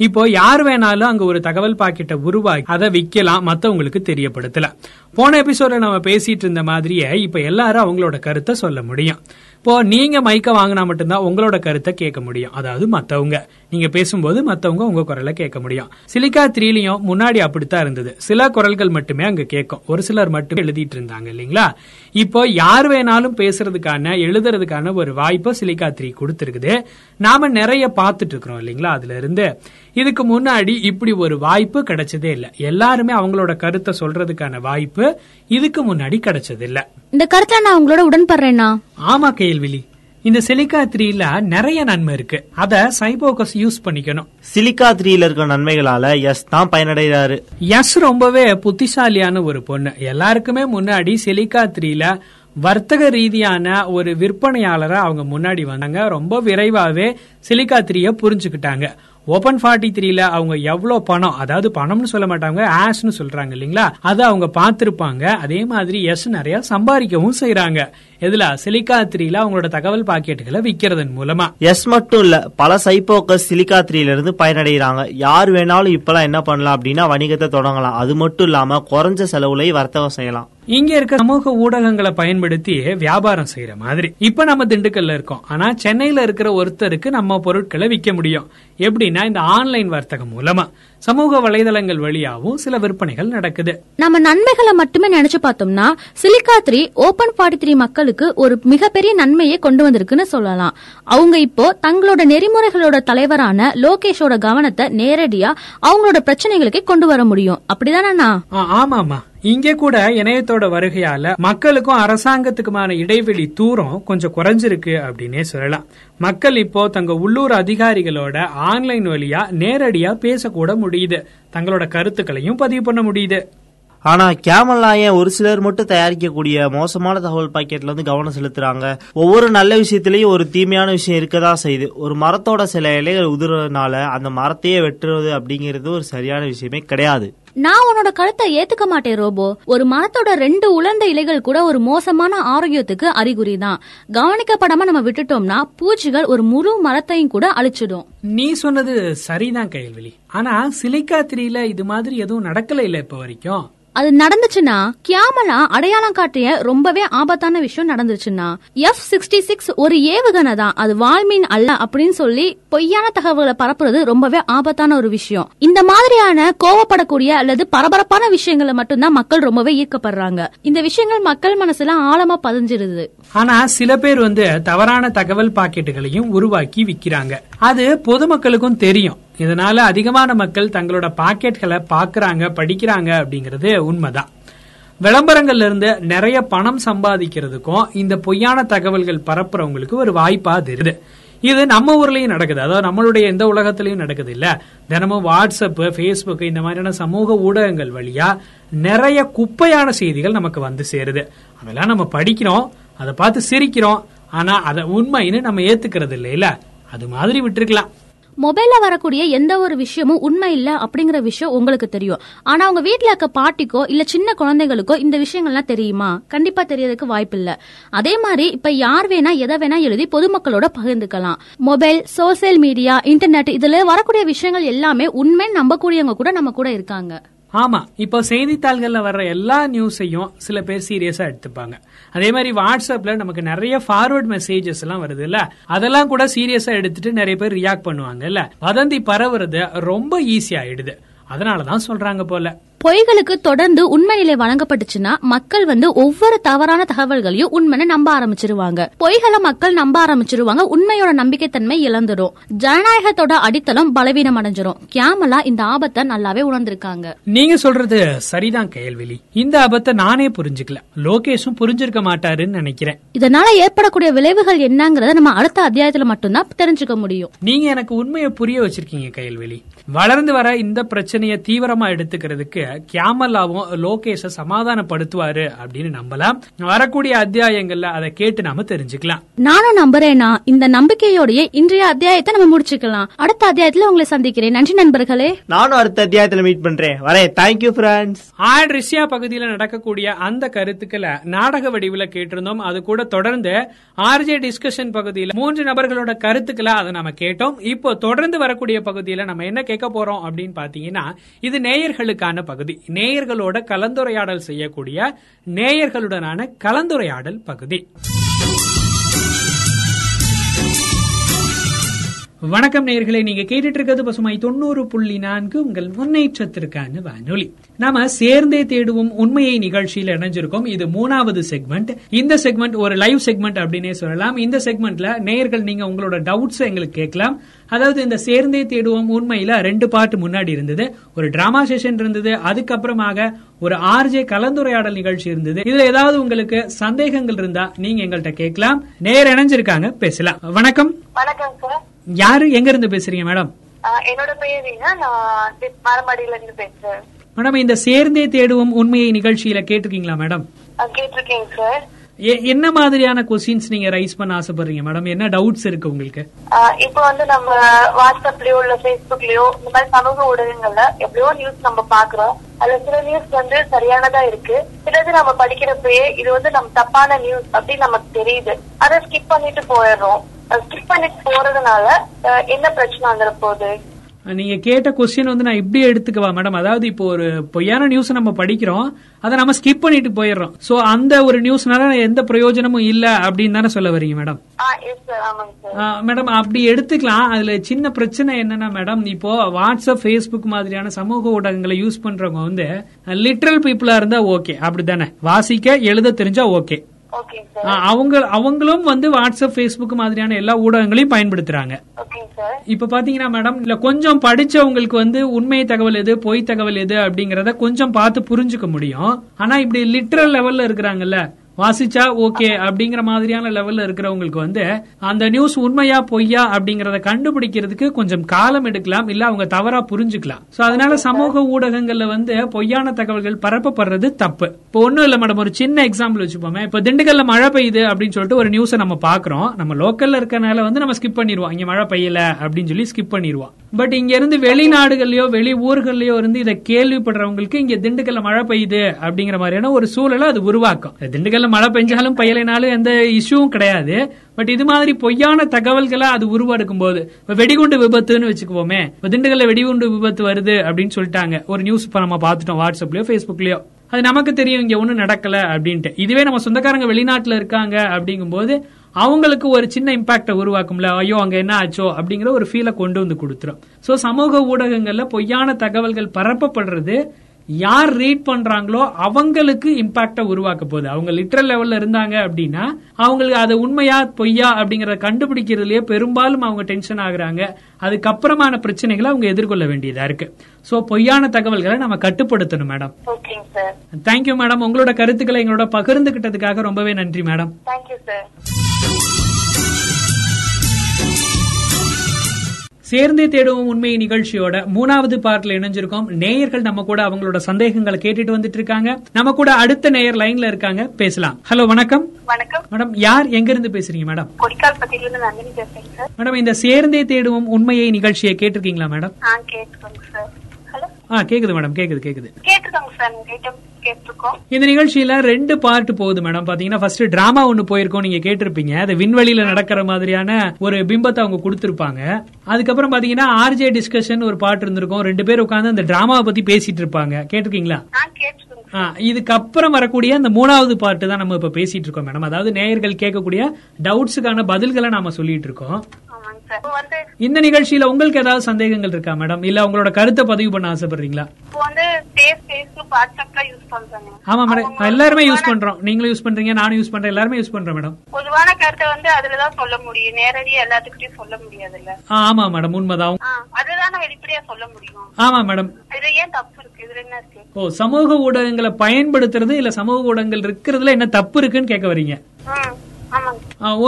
Speaker 7: இப்போ யார் வேணாலும் அங்க ஒரு தகவல் பாக்கெட்டை உருவாக்கி அதை விக்கலாம் மத்தவங்களுக்கு தெரியப்படுத்தல. போன எபிசோட நம்ம பேசிட்டு இருந்த மாதிரியே இப்ப எல்லாரும் அவங்களோட கருத்தை சொல்ல முடியும். இப்போ நீங்க மைக்க வாங்கினா மட்டும்தான் உங்களோட கருத்தை கேட்க முடியும். அதாவது மத்தவங்க. நீங்க பேசும்போது மத்தவங்க உங்க குரலை கேட்க முடியும். சிலிக்கா த்ரீலையும் முன்னாடி அப்படித்தான் இருந்தது. சில குரல்கள் மட்டுமே அங்க கேட்கும். ஒரு சிலர் மட்டும் எழுதிட்டு இருந்தாங்க இல்லைங்களா? இப்போ யார் வேணாலும் பேசுறதுக்கான எழுதுறதுக்கான ஒரு வாய்ப்பை சிலிக்கா த்ரீ கொடுத்துருக்குது. நாம நிறைய பார்த்துட்டு இருக்கிறோம் இல்லைங்களா அதுல இருந்து இதுக்கு முன்னாடி இப்படி ஒரு வாய்ப்பு கிடைச்சதே இல்லை. எல்லாருமே அவங்களோட கருத்தை சொல்றதுக்கான வாய்ப்பு இதுக்கு முன்னாடி கிடைச்சது இல்ல
Speaker 8: இந்த கருத்துல நான் உங்களோட உடன்படுறேன்னா
Speaker 7: ஆமா கேள்விலி. இந்த சிலிக்கா த்ரீல நிறைய நன்மை இருக்கு. அத சைபோகஸ் யூஸ் பண்ணிக்கணும்.
Speaker 9: சிலிக்கா த்ரீல இருக்க நன்மைகளால எஸ் தான் பயனடைகிறாரு.
Speaker 7: எஸ் ரொம்பவே புத்திசாலியான ஒரு பொண்ணு. எல்லாருக்குமே முன்னாடி சிலிக்கா த்ரீல வர்த்தக ரீதியான ஒரு விற்பனையாளரை அவங்க முன்னாடி வந்தாங்க. ரொம்ப விரைவாவே சிலிக்கா த்ரீய புரிஞ்சுக்கிட்டாங்க. ஓபன் ஃபார்ட்டி த்ரீல அவங்க எவ்வளவு பணம் அதாவது பணம்னு சொல்ல மாட்டாங்க ஆஷ்னு சொல்றாங்க இல்லைங்களா? அதை அவங்க பார்த்திருப்பாங்க. அதே மாதிரி எஸ் நிறைய சம்பாதிக்கவும் செய்யறாங்க எதுல? சிலிக்கா த்ரீல அவங்களோட தகவல் பாக்கெட்டுகளை விக்கிறதன் மூலமா.
Speaker 9: எஸ் மட்டும் இல்ல பல சைபோக்கஸ் சிலிக்கா த்ரீல இருந்து பயனடைகிறாங்க. யார் வேணாலும் இப்பெல்லாம் என்ன பண்ணலாம் அப்படின்னா வணிகத்தை தொடங்கலாம். அது மட்டும் இல்லாம குறைஞ்ச செலவுலயும் வர்த்தகம் செய்யலாம்.
Speaker 7: இங்க இருக்க சமூக ஊடகங்களை பயன்படுத்தி வியாபாரம் செய்யற மாதிரி. இப்ப நம்ம திண்டுக்கல்ல இருக்கோம். ஆனா சென்னையில இருக்கிற ஒருத்தருக்கு நம்ம பொருட்களை விற்க முடியும். எப்படின்னா இந்த ஆன்லைன் வர்த்தகம் மூலமா. சமூக வலைதளங்கள் வழியாவும் சில விற்பனைகள் நடக்குது.
Speaker 8: நம்ம நன்மைகளை மட்டுமே நினைச்சு பார்த்தோம்னா silica three open forty three மக்களுக்கு ஒரு மிகப்பெரிய நன்மையை கொண்டு வந்திருக்குன்னு சொல்லலாம். அவங்க இப்போ தங்களோட நெறிமுறைகளோட தலைவரான லோகேஷோட கவனத்தை நேரடியா அவங்களோட பிரச்சனைகளுக்கு கொண்டு வர முடியும். அப்படிதானண்ணா?
Speaker 7: ஆ, ஆமாமா இங்க கூட இணையத்தோட வருகையால மக்களுக்கும் அரசாங்கத்துக்குமான இடைவெளி தூரம் கொஞ்சம் குறைஞ்சிருக்கு அப்படின்னே சொல்லலாம். மக்கள் இப்போ தங்க உள்ளூர் அதிகாரிகளோட ஆன்லைன் வழியா நேரடியா பேசக்கூட முடியுது. தங்களோட கருத்துக்களையும் பதிவு பண்ண முடியுது.
Speaker 9: ஆனா கேமல்லா ஏன் ஒரு சிலர் மட்டும் தயாரிக்கக்கூடிய மோசமான தகவல் பாக்கெட்ல வந்து கவனம் செலுத்துறாங்க. ஒவ்வொரு நல்ல விஷயத்திலயும் ஒரு தீமையான விஷயம் இருக்கதா செய்யுது. ஒரு மரத்தோட சில இலைகள் உதிரனால அந்த மரத்தையே வெட்டுறது அப்படிங்கிறது ஒரு சரியான விஷயமே கிடையாது.
Speaker 8: நான் உன்னோட கழுத்தை ஏத்துக்க மாட்டேன் ரோபோ. ஒரு மரத்தோட ரெண்டு உலர்ந்த இலைகள் கூட ஒரு மோசமான ஆரோக்கியத்துக்கு அறிகுறி தான். கவனிக்கப்படாம நம்ம விட்டுட்டோம்னா பூச்சிகள் ஒரு முழு மரத்தையும் கூட அழிச்சிடும்.
Speaker 7: நீ சொன்னது சரிதான் கையல்வெளி ஆனா சிலிக்கா த்ரீல இது மாதிரி எதுவும் நடக்கல இல்ல இப்ப வரைக்கும்.
Speaker 8: அது நடந்துச்சுன்னா கியாமலா அடையாளம் காட்டிய ரொம்பவே ஆபத்தான விஷயம் நடந்துச்சுன்னா எஃப் சிக்ஸ்டி சிக்ஸ் ஒரு ஏவுகணை தான். அது வால்மீன் அல்ல அப்படின்னு சொல்லி பொய்யான தகவல்களை பரப்புறது ரொம்பவே ஆபத்தான ஒரு விஷயம். இந்த மாதிரியான கோவப்படக்கூடிய அல்லது பரபரப்பான விஷயங்களை மட்டும்தான் மக்கள் ரொம்பவே ஈர்க்கப்படுறாங்க. இந்த விஷயங்கள் மக்கள் மனசுல ஆழமா பதிஞ்சிருது.
Speaker 7: ஆனா சில பேர் வந்து தவறான தகவல் பாக்கெட்டுகளையும் உருவாக்கி விக்கிறாங்க. அது பொதுமக்களுக்கும் தெரியும். இதனால அதிகமான மக்கள் தங்களோட பாக்கெட்களை பாக்குறாங்க படிக்கிறாங்க அப்படிங்கறது உண்மைதான். விளம்பரங்கள்ல இருந்து நிறைய பணம் சம்பாதிக்கிறதுக்கும் இந்த பொய்யான தகவல்கள் பரப்புறவங்களுக்கு ஒரு வாய்ப்பா தெரியுது இது நம்ம ஊர்லயும் நடக்குது. அதாவது நம்மளுடைய எந்த உலகத்திலயும் நடக்குது இல்ல. தினமும் வாட்ஸ்அப் பேஸ்புக் இந்த மாதிரியான சமூக ஊடகங்கள் வழியா நிறைய குப்பையான செய்திகள் நமக்கு வந்து சேருது. அதெல்லாம் நம்ம படிக்கிறோம் அதை பார்த்து சிரிக்கிறோம். ஆனா அதை உண்மைன்னு நம்ம ஏத்துக்கிறது இல்லையில அது மாதிரி விட்டுருக்கலாம்.
Speaker 8: மொபைல்ல வரக்கூடிய எந்த ஒரு விஷயமும் உண்மை இல்ல அப்படிங்கிற விஷயம் உங்களுக்கு தெரியும். ஆனா உங்க வீட்டில் இருக்க பாட்டிக்கோ இல்ல சின்ன குழந்தைகளுக்கோ இந்த விஷயங்கள்லாம் தெரியுமா? கண்டிப்பா தெரியறதுக்கு வாய்ப்பு இல்ல. அதே மாதிரி இப்ப யார் வேணா எதை வேணா எழுதி பொதுமக்களோட பகிர்ந்துக்கலாம். மொபைல் சோசியல் மீடியா இன்டர்நெட் இதுல வரக்கூடிய விஷயங்கள் எல்லாமே உண்மை நம்பக்கூடியவங்க கூட நம்ம கூட இருக்காங்க.
Speaker 7: ஆமா இப்போ செய்தித்தாள்கள்ல வர்ற எல்லா நியூஸையும் சில பேர் சீரியஸா எடுத்துப்பாங்க. அதே மாதிரி வாட்ஸ்அப்ல நமக்கு நிறைய ஃபார்வர்ட் மெசேஜஸ் எல்லாம் வருது இல்ல? அதெல்லாம் கூட சீரியஸா எடுத்துட்டு நிறைய பேர் ரியாக்ட் பண்ணுவாங்க இல்ல? வதந்தி பரவுறது ரொம்ப ஈஸி ஆயிடுது. அதனாலதான் சொல்றாங்க போல.
Speaker 8: பொய்களுக்கு தொடர்ந்து உண்மை நிலை வழங்கப்பட்டுச்சுன்னா மக்கள் வந்து ஒவ்வொரு தவறான தகவல்களையும் உண்மைன்னு நம்ப ஆரம்பிச்சிருவாங்க. பொய்களை மக்கள் நம்ப ஆரம்பிச்சிருவாங்க. உண்மையோட நம்பிக்கைத்தன்மை இழந்துடும் ஜனநாயகத்தோட அடித்தளம் பலவீனம் அடைஞ்சிரும். கியாமலா இந்த ஆபத்தை நல்லாவே உணர்ந்திருக்காங்க.
Speaker 7: நீங்க சொல்றது சரிதான் கேள்விலி. இந்த ஆபத்தை நானே புரிஞ்சுக்கல. லோகேஷும் புரிஞ்சிருக்க மாட்டாருன்னு நினைக்கிறேன்.
Speaker 8: இதனால ஏற்படக்கூடிய விளைவுகள் என்னங்கறத நம்ம அடுத்த அத்தியாயத்துல மட்டும்தான் தெரிஞ்சுக்க முடியும்.
Speaker 7: நீங்க எனக்கு உண்மையை புரிய வச்சிருக்கீங்க கையல்வெளி வளர்ந்து வர இந்த பிரச்சனையை தீவிரமா எடுத்துக்கிறதுக்கு கியாமல்லாவும் லோகேஷ சமாதானப்படுத்துவாரு அப்படின்னு நம்பலாம். வரக்கூடிய அத்தியாயங்கள்ல அதை கேட்டு நாம தெரிஞ்சுக்கலாம்.
Speaker 8: நானும் நம்புறேனா இந்த நம்பிக்கையோடய இன்றைய அத்தியாயத்தை நம்ம முடிச்சுக்கலாம். அடுத்த அத்தியாயத்துல உங்களை சந்திக்கிறேன். நன்றி நண்பர்களே.
Speaker 9: நானும் அடுத்த அத்தியாயத்துல மீட் பண்றேன். வரேன். தேங்க்யூ ஃப்ரெண்ட்ஸ்
Speaker 7: ஆட் ரிஷியா பகுதியில் நடக்கக்கூடிய அந்த கருத்துக்களை நாடக வடிவில் கேட்டிருந்தோம். அது கூட தொடர்ந்து ஆர்ஜே டிஸ்கஷன் பகுதியில் மூன்று நபர்களோட கருத்துக்களை அதை நம்ம கேட்டோம். இப்போ தொடர்ந்து வரக்கூடிய பகுதியில் நம்ம என்ன கேட்க போறோம் அப்படின்னு பாத்தீங்கன்னா இது நேயர்களுக்கான பகுதி. நேயர்களோட கலந்துரையாடல் செய்யக்கூடிய நேயர்களுடனான கலந்துரையாடல் பகுதி. வணக்கம் நேயர்களே நீங்க கேட்டுட்டு இருக்கிறது பசுமை தொண்ணூறு புள்ளி நான்கு உங்கள் முன்னேற்றத்திற்கான வானொலி. நாம சேர்ந்தே தேடுவோம் உண்மையை நிகழ்ச்சியில் இணைஞ்சிருக்கோம். இது மூணாவது செக்மெண்ட் இந்த செக்மெண்ட் ஒரு லைவ் செக்மெண்ட் அப்படின்னே சொல்லலாம். இந்த செக்மெண்ட்ல நேயர்கள் நீங்க உங்களோட டவுட்ஸ் எங்களுக்கு கேட்கலாம். அதாவது இந்த சேர்ந்தே தேடுவோம் உண்மையில ரெண்டு பாட்டு முன்னாடி இருந்தது ஒரு டிராமா செஷன் இருந்தது அதுக்கப்புறமாக ஒரு ஆர்ஜே கலந்துரையாடல் நிகழ்ச்சி இருந்தது. இதுல ஏதாவது உங்களுக்கு சந்தேகங்கள் இருந்தா நீங்க எங்கள்கிட்ட கேட்கலாம். நேர் இணைஞ்சிருக்காங்க பேசலாம். வணக்கம்.
Speaker 10: வணக்கம் சார்.
Speaker 7: யாரு? எங்க இருந்து பேசுறீங்க மேடம்?
Speaker 10: என்னோட ரீனா நான் மரமடியில இருந்து பேசுறேன்.
Speaker 7: மேடம் இந்த சேர்ந்தே தேடுவோம் உண்மையை நிகழ்ச்சியில கேட்டிருக்கீங்களா மேடம்?
Speaker 10: கேட்டிருக்கேங்க சார்.
Speaker 7: என்ன மாதிரியான கொஸ்டின்ஸ் நீங்க ரைஸ் பண்ண ஆசைப்படுறீங்க மேடம்? என்ன டவுட்ஸ் இருக்கு உங்களுக்கு?
Speaker 10: இப்போ வந்து நம்ம வாட்ஸ்அப்லயோ இல்ல ஃபேஸ்புக்லயோ இந்த மாதிரி சமூக ஊடகங்கள்ல எப்படியோ நியூஸ் நம்ம பாக்குறோம் அதுல சில நியூஸ் வந்து சரியானதா இருக்கு. சிலது நம்ம படிக்கிறப்பயே இது வந்து நம்ம தப்பான நியூஸ் அப்படின்னு நமக்கு தெரியுது. அதை ஸ்கிப் பண்ணிட்டு போயிடுறோம். ஸ்கிப் பண்ணிட்டு போறதுனால என்ன பிரச்சனை வந்துட போகுது?
Speaker 7: நீங்க கேட்ட கொஸ்டின் வந்து நான் இப்படி எடுத்துக்கவா மேடம் அதாவது இப்போ ஒரு பொய்யான நியூஸ் நம்ம படிக்கிறோம் அதை நம்ம ஸ்கிப் பண்ணிட்டு போயிடுறோம். சோ அந்த ஒரு நியூஸ்னால எந்த பிரயோஜனமும் இல்ல அப்படின்னு தானே சொல்ல வரீங்க மேடம் மேடம் அப்படி எடுத்துக்கலாம். அதுல சின்ன பிரச்சனை என்னன்னா மேடம் இப்போ வாட்ஸ்அப் ஃபேஸ்புக் மாதிரியான சமூக ஊடகங்களை யூஸ் பண்றவங்க வந்து லிட்ரல் பீப்புளா இருந்தா ஓகே அப்படித்தானே? வாசிக்க எழுத தெரிஞ்சா ஓகே அவங்க அவங்களும் வந்து வாட்ஸ்அப் ஃபேஸ்புக் மாதிரியான எல்லா ஊடகங்களையும் பயன்படுத்துறாங்க. இப்ப பாத்தீங்கன்னா மேடம் இல்ல கொஞ்சம் படிச்சவங்களுக்கு வந்து உண்மை தகவல் எது பொய் தகவல் எது அப்படிங்கறத கொஞ்சம் பார்த்து புரிஞ்சுக்க முடியும். ஆனா இப்படி லிட்ரல் லெவல்ல இருக்கிறாங்கல்ல வாசிச்சா ஓகே அப்படிங்கிற மாதிரியான லெவல்ல இருக்கிறவங்களுக்கு வந்து அந்த நியூஸ் உண்மையா பொய்யா அப்படிங்கறத கண்டுபிடிக்கிறதுக்கு கொஞ்சம் காலம் எடுக்கலாம் இல்ல அவங்க தவறா புரிஞ்சுக்கலாம். சோ அதனால சமூக ஊடகங்கள்ல வந்து பொய்யான தகவல்கள் பரப்பப்படுறது தப்பு. இப்போ ஒண்ணும் இல்ல மேடம் ஒரு சின்ன எக்ஸாம்பிள் வச்சுப்போமே. இப்ப திண்டுக்கல்ல மழை பெய்யுது அப்படின்னு சொல்லிட்டு ஒரு நியூஸை நம்ம பாக்குறோம் நம்ம லோக்கல்ல இருக்கனால வந்து நம்ம ஸ்கிப் பண்ணிடுவோம். இங்க மழை பெய்யல அப்படின்னு சொல்லி ஸ்கிப் பண்ணிடுவோம். பட் இங்க இருந்து வெளிநாடுகள்லயோ வெளி ஊர்கள்லயோ இருந்து இதை கேள்விப்படுறவங்களுக்கு இங்க திண்டுக்கல்ல மழை பெய்யுது அப்படிங்கிற மாதிரியான ஒரு சூழலை அது உருவாக்கும். இல்ல மழை பெஞ்சாலும் பயலினாலும் எந்த இஷ்யூவும் கிடையாது. பட் இது மாதிரி பொய்யான தகவல்களை அது உருவெடுக்கும் போது இப்ப வெடிகுண்டு விபத்துன்னு வச்சுக்குவோமே இப்ப திண்டுக்கல்ல வெடிகுண்டு விபத்து வருது அப்படின்னு சொல்லிட்டாங்க. ஒரு நியூஸ் இப்ப நம்ம பார்த்துட்டோம் வாட்ஸ்அப்லயோ பேஸ்புக்லயோ அது நமக்கு தெரியும் இங்க ஒண்ணும் நடக்கல அப்படின்ட்டு. இதுவே நம்ம சொந்தக்காரங்க வெளிநாட்டுல இருக்காங்க அப்படிங்கும்போது அவங்களுக்கு ஒரு சின்ன இம்பாக்ட உருவாக்கும்ல. ஐயோ அங்க என்ன ஆச்சோ அப்படிங்கிற ஒரு ஃபீலை கொண்டு வந்து கொடுத்துரும். சோ சமூக ஊடகங்கள்ல பொய்யான தகவல்கள் பரப்பப்படுறது யார் ரீட் பண்றாங்களோ அவங்களுக்கு இம்பாக்ட உருவாக்க போகுது. அவங்க லிட்டரல் லெவல்ல இருந்தாங்க அப்படின்னா அவங்களுக்கு அது உண்மையா பொய்யா அப்படிங்கறத கண்டுபிடிக்கிறதுலயே பெரும்பாலும் அவங்க டென்ஷன் ஆகுறாங்க. அதுக்கப்புறமான பிரச்சனைகளை அவங்க எதிர்கொள்ள வேண்டியதா இருக்கு. சோ பொய்யான தகவல்களை நம்ம கட்டுப்படுத்தணும் மேடம் தேங்க்யூ மேடம் உங்களோட கருத்துக்களை எங்களோட பகிர்ந்துகிட்டதுக்காக ரொம்பவே நன்றி மேடம்
Speaker 10: தேங்க்யூ சார்
Speaker 7: சேர்ந்தே தேடுவோம் உண்மை நிகழ்ச்சியோட. மூணாவது பார்ட்ல இணைஞ்சிருக்கோம். நேயர்கள் நம்ம கூட அவங்களோட சந்தேகங்களை கேட்டுட்டு வந்துட்டு இருக்காங்க நம்ம கூட அடுத்த நேயர் லைன்ல இருக்காங்க. பேசலாம். ஹலோ வணக்கம்.
Speaker 10: வணக்கம்.
Speaker 7: மேடம் யார் எங்க இருந்து பேசுறீங்க மேடம் மேடம் இந்த சேர்ந்தே தேடுவோம் உண்மையை நிகழ்ச்சியை கேட்டிருக்கீங்களா மேடம்?
Speaker 10: ஆ
Speaker 7: கேக்குது மேடம் கேக்குது கேக்குது. இந்த நிகழ்ச்சியில ரெண்டு பார்ட் போகுது மேடம். பாத்தீங்கன்னா ஃபர்ஸ்ட் டிராமா ஒன்னு போயிருக்கோம் நீங்க கேட்டிருப்பீங்க. அது விண்வெளியில நடக்கிற மாதிரியான ஒரு பிம்பத்தை அவங்க கொடுத்திருப்பாங்க. அதுக்கப்புறம் பாத்தீங்கன்னா ஆர்ஜே டிஸ்கஷன் ஒரு பாட்டு இருந்திருக்கும். ரெண்டு பேர் உட்கார்ந்து அந்த டிராமாவை பத்தி பேசிட்டு இருப்பாங்க. கேட்டிருக்கீங்களா? இதுக்கப்புறம் வரக்கூடிய அந்த மூணாவது பார்ட் தான் நம்ம இப்ப பேசிட்டு இருக்கோம் மேடம். அதாவது நேயர்கள் கேட்கக்கூடிய டவுட்ஸுக்கான பதில்களை நாம சொல்லிட்டு இருக்கோம். இந்த நிகழ்ச்சியில உங்களுக்கு ஏதாவது சந்தேகங்கள் இருக்கா மேடம் இல்ல உங்களோட கருத்தை பதிவு பண்ண ஆசைப்படுறீங்களா? ஆமா மேடம் எல்லாருமே யூஸ் பண்றோம். நீங்களும் யூஸ் பண்றீங்க நானும் யூஸ் பண்றேன். எல்லாருமே யூஸ் பண்றோம் மேடம்
Speaker 10: பொதுவான கருத்தை வந்து அதுலதான் சொல்ல முடியும். நேரடியா எல்லாத்துக்கிட்டையும் சொல்ல முடியாதுல்ல.
Speaker 7: ஆ, ஆமா மேடம் உண்மைதான்.
Speaker 10: அதுதான் வெளிப்படையா சொல்ல முடியும்.
Speaker 7: ஆமா மேடம்
Speaker 10: இதுல ஏன் தப்பு இருக்கு? இதுல என்ன இருக்கு?
Speaker 7: ஓ சமூக ஊடகங்களை பயன்படுத்துறது இல்ல சமூக ஊடகங்கள் இருக்கிறதுல என்ன தப்பு இருக்குன்னு கேட்க வரீங்க?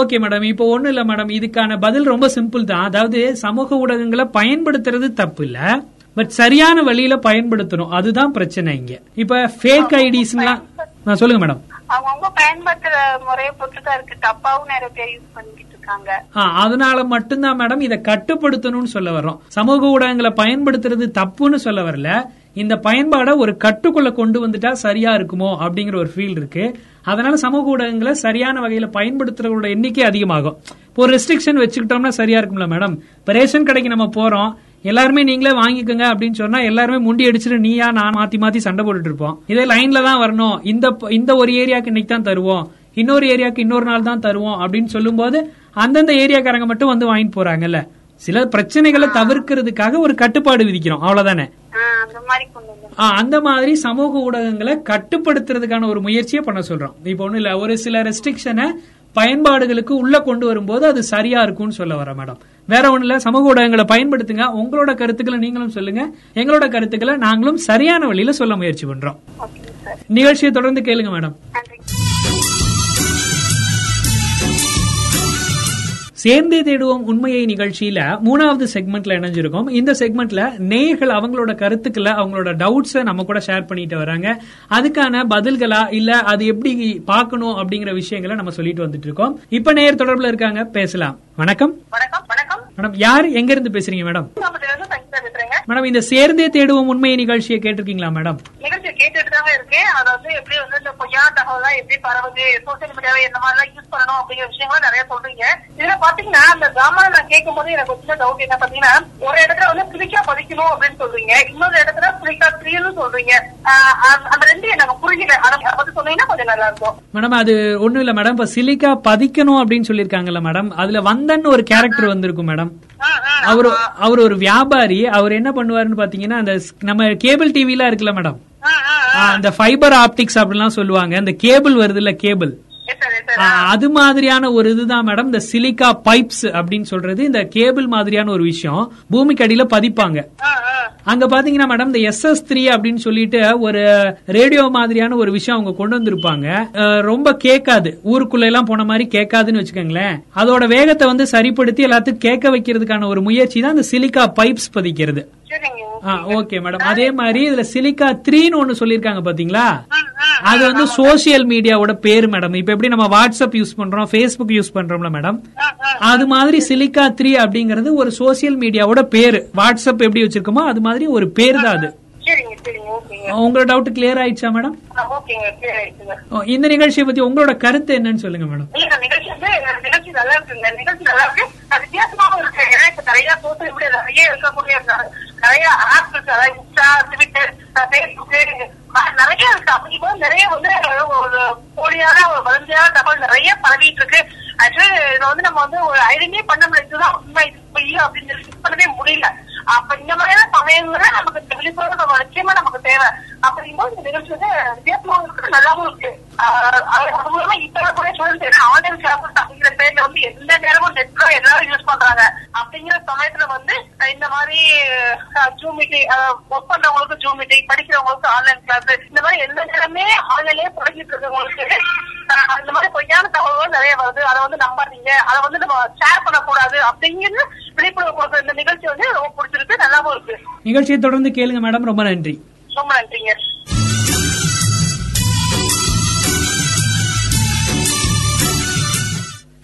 Speaker 7: Okay madam. இப்போ ஒண்ணும் இல்ல மேடம். இதுக்கான பதில் ரொம்ப சிம்பிள் தான். அதாவது சமூக ஊடகங்களை பயன்படுத்துறது தப்பு இல்ல பட் சரியான வழியில பயன்படுத்தணும். அதுதான் பிரச்சனை இங்க. இப்ப ஃபேக் ஐடிஸ்லாம் நான் சொல்லுங்க மேடம்.
Speaker 10: அவங்கவுங்க பயன்படுத்துற முறையை பொறுத்துதான் இருக்கு. தப்பாவும் நிறைய பேர் யூஸ் பண்ணிக்கிட்டு
Speaker 7: அதனால மட்டும்தான் மேடம் இதை கட்டுப்படுத்தணும்னு சொல்ல வர்றோம். சமூக ஊடகங்களை பயன்படுத்துறது தப்புன்னு சொல்ல வரல. இந்த பயன்பாடை ஒரு கட்டுக்குள்ள கொண்டு வந்துட்டா சரியா இருக்குமோ அப்படிங்கிற ஒரு ஃபீல் இருக்கு. அதனால சமூக ஊடகங்களை சரியான வகையில பயன்படுத்துறவங்களோட எண்ணிக்கை அதிகமாகும். இப்போ ஒரு ரெஸ்ட்ரிக்ஷன் வச்சுக்கிட்டோம்னா சரியா இருக்கும்ல மேடம் இப்போ ரேஷன் கடைக்கு நம்ம போறோம். எல்லாருமே நீங்களே வாங்கிக்கோங்க அப்படின்னு சொன்னா எல்லாருமே முண்டி அடிச்சுட்டு நீயா நான் மாத்தி மாத்தி சண்டை போட்டுட்டு இருப்போம். இதே லைன்ல தான் வரணும். இந்த இந்த ஒரு ஏரியாக்கு இன்னைக்கு தான் தருவோம். இன்னொரு ஏரியாக்கு இன்னொரு நாள் தான் தருவோம் அப்படின்னு சொல்லும்போது அந்தந்த ஏரியாக்காரங்க மட்டும் வந்து வாங்கிட்டு போறாங்கல்ல. சில பிரச்சனைகளை தவிர்க்கிறதுக்காக ஒரு கட்டுப்பாடு விதிக்கிறோம். அவ்வளவுதானே?
Speaker 10: அந்த மாதிரி
Speaker 7: சமூக ஊடகங்களை கட்டுப்படுத்துறதுக்கான ஒரு முயற்சியை பண்ண சொல்றோம். இப்போ ஒண்ணு இல்ல ஒரு சில ரெஸ்ட்ரிக்ஷனை பயன்பாடுகளுக்கு உள்ள கொண்டு வரும்போது அது சரியா இருக்கும்னு சொல்ல வர மேடம் வேற ஒண்ணு இல்ல சமூக ஊடகங்களை பயன்படுத்துங்க. உங்களோட கருத்துக்களை நீங்களும் சொல்லுங்க. எங்களோட கருத்துக்களை நாங்களும் சரியான வழியில சொல்ல முயற்சி பண்றோம். நிகழ்ச்சியை தொடர்ந்து கேளுங்க மேடம் சேர்ந்தே தேடுவோம் உண்மையை நிகழ்ச்சியில. மூணாவது செக்மெண்ட்ல இணைஞ்சிருக்கோம். இந்த செக்மெண்ட்ல நேயர்கள் அவங்களோட கருத்துக்களை அவங்களோட டவுட்ஸ நம்ம கூட ஷேர் பண்ணிட்டு வராங்க. அதுக்கான பதில்களா இல்ல அது எப்படி பார்க்கணும் அப்படிங்கிற விஷயங்களை நம்ம சொல்லிட்டு வந்துட்டு இருக்கோம். இப்ப நேயர் தொடர்புல இருக்காங்க. பேசலாம். வணக்கம்.
Speaker 10: வணக்கம் வணக்கம்.
Speaker 7: மேடம் யார் எங்க இருந்து பேசுறீங்க மேடம்? மேடம் இந்த சேர்ந்தே தேடுவோம் உண்மையை நிகழ்ச்சியை கேட்டிருக்கீங்களா மேடம்
Speaker 10: நிகழ்ச்சி கேட்டுட்டு தாங்க இருக்கேன். அது வந்து எப்படி வந்து இந்த பொய்யான தகவல் எல்லாம் எப்படி பரவுது சோசியல் மீடியாவை என்ன மாதிரிலாம் யூஸ் பண்ணணும் அப்படிங்கிற விஷயங்களும் நிறைய சொல்றீங்க. இதுல பாத்தீங்கன்னா அந்த டிராமா நான் கேட்கும் போது எனக்கு சின்ன டவுட் என்ன பாத்தீங்கன்னா ஒரு இடத்துல வந்து சிலிக்கா பதிக்கணும் அப்படின்னு சொல்றீங்க. இன்னொரு இடத்துல சிலிக்கா த்ரீன்னு சொல்றீங்க. அந்த ரெண்டு எனக்கு புரியல அதை பத்தி சொன்னீங்கன்னா கொஞ்சம் நல்லா இருக்கும்
Speaker 7: மேடம் அது ஒண்ணும் இல்ல மேடம் இப்ப சிலிக்கா பதிக்கணும் அப்படின்னு சொல்லிருக்காங்கல்ல மேடம் அதுல வந்தன்னு ஒரு கேரக்டர் வந்திருக்கும் மேடம் அவர் அவர் ஒரு வியாபாரி அவர் என்ன பண்ணுவாருன்னு பாத்தீங்கன்னா அந்த நம்ம கேபிள் டிவில இருக்குல்ல மேடம்? அந்த ஃபைபர் ஆப்டிக்ஸ் அப்படிலாம் சொல்லுவாங்க. அந்த கேபிள் வருது இல்ல கேபிள் அது மாதிரியான ஒரு இதுதான் மேடம். இந்த சிலிக்கா பைப்ஸ் அப்படின்னு சொல்றது இந்த கேபிள் மாதிரியான ஒரு விஷயம். பூமிக்கு அடியில பதிப்பாங்க. அங்க பாத்தீங்கன்னா மேடம் இந்த எஸ் எஸ் த்ரீ அப்படின்னு சொல்லிட்டு ஒரு ரேடியோ மாதிரியான ஒரு விஷயம் அவங்க கொண்டு வந்திருப்பாங்க. ரொம்ப கேட்காது. ஊருக்குள்ள எல்லாம் போன மாதிரி கேட்காதுன்னு வச்சுக்கோங்களேன். அதோட வேகத்தை வந்து சரிப்படுத்தி எல்லாத்துக்கும் கேட்க வைக்கிறதுக்கான ஒரு முயற்சி தான் இந்த சிலிக்கா பைப்ஸ் பதிக்கிறது. ஓகே. மேடம். அதே மாதிரி இதுல சிலிக்கா த்ரீன்னு ஒன்னு சொல்லிருக்காங்க பாத்தீங்களா? அது வந்து சோசியல் மீடியாவோட பேர் மேடம் இப்ப எப்படி நம்ம வாட்ஸ்அப் யூஸ் பண்றோம் பேஸ்புக் யூஸ் பண்றோம்ல மேடம் அது மாதிரி சிலிக்கா த்ரீ அப்படிங்கறது ஒரு சோசியல் மீடியாவோட பேரு. வாட்ஸ்அப் எப்படி வச்சிருக்கோமோ அது மாதிரி ஒரு பேர் தான் அது. உங்களோட டவுட் கிளியர் ஆயிடுச்சா மேடம் இந்த நிகழ்ச்சியை பத்தி உங்களோட கருத்து என்னன்னு சொல்லுங்க மேடம்
Speaker 10: நிகழ்ச்சி நல்லா இருக்குங்க நிகழ்ச்சி நல்லா இருக்கு. அது வித்தியாசமாவும் இருக்கு ஏன்னா இப்ப நிறைய சோசியல் மீடியா நிறைய இருக்கக்கூடிய நிறைய ஆப் இருக்கு அதாவது இன்ஸ்டா ட்விட்டர் பேஸ்புக் நிறைய இருக்கு. அப்படி போது நிறைய வந்து ஒரு போலியான ஒரு வதந்தியான தகவல் நிறைய பரவிட்டு இருக்கு. ஆக்சுவலி இதை வந்து நம்ம வந்து ஒரு ஐடென்டிஃபை பண்ண முடியாதுதான் உண்மை இது பொய் அப்படின்னு பண்ணவே முடியல. அப்ப இந்த மாதிரியான சமயங்கள நமக்கு இந்த விழிப்புணர்வு நம்ம நிச்சயமா நமக்கு தேவை. அப்படிங்கும்போது இந்த நிகழ்ச்சி வந்து வித்தியாசமாவும் இருக்கு நல்லாவும் இருக்கு. இப்ப கூட ஸ்டூடெண்ட்ஸ் ஆன்லைன் கிளாஸஸ் அப்படிங்கிற பேர்ல வந்து எந்த நேரமும் நெட்ல எல்லாரும் யூஸ் பண்றாங்க. அப்படிங்கிற சமயத்துல வந்து இந்த மாதிரி ஜூம் மீட்டிங் ஒர்க் பண்றவங்களுக்கு ஜூம் மீட்டிங் படிக்கிறவங்களுக்கு ஆன்லைன் கிளாஸ் இந்த மாதிரி எந்த நேரமே ஆன்லைன்லயே படிச்சிட்டு இருக்கவங்களுக்கு இந்த மாதிரி பொய்யான தகவல்கள் நிறைய வருது. அதை வந்து நம்பாதீங்க. அதை வந்து நம்ம ஷேர் பண்ணக்கூடாது அப்படிங்கிறது விழிப்புணர்வு கொடுக்குற இந்த நிகழ்ச்சி வந்து ரொம்ப பிடிச்சிருக்கு. நல்லாவும் இருக்கு.
Speaker 7: நிகழ்ச்சியை தொடர்ந்து கேளுங்க மேடம் ரொம்ப நன்றி.
Speaker 10: ரொம்ப நன்றிங்க.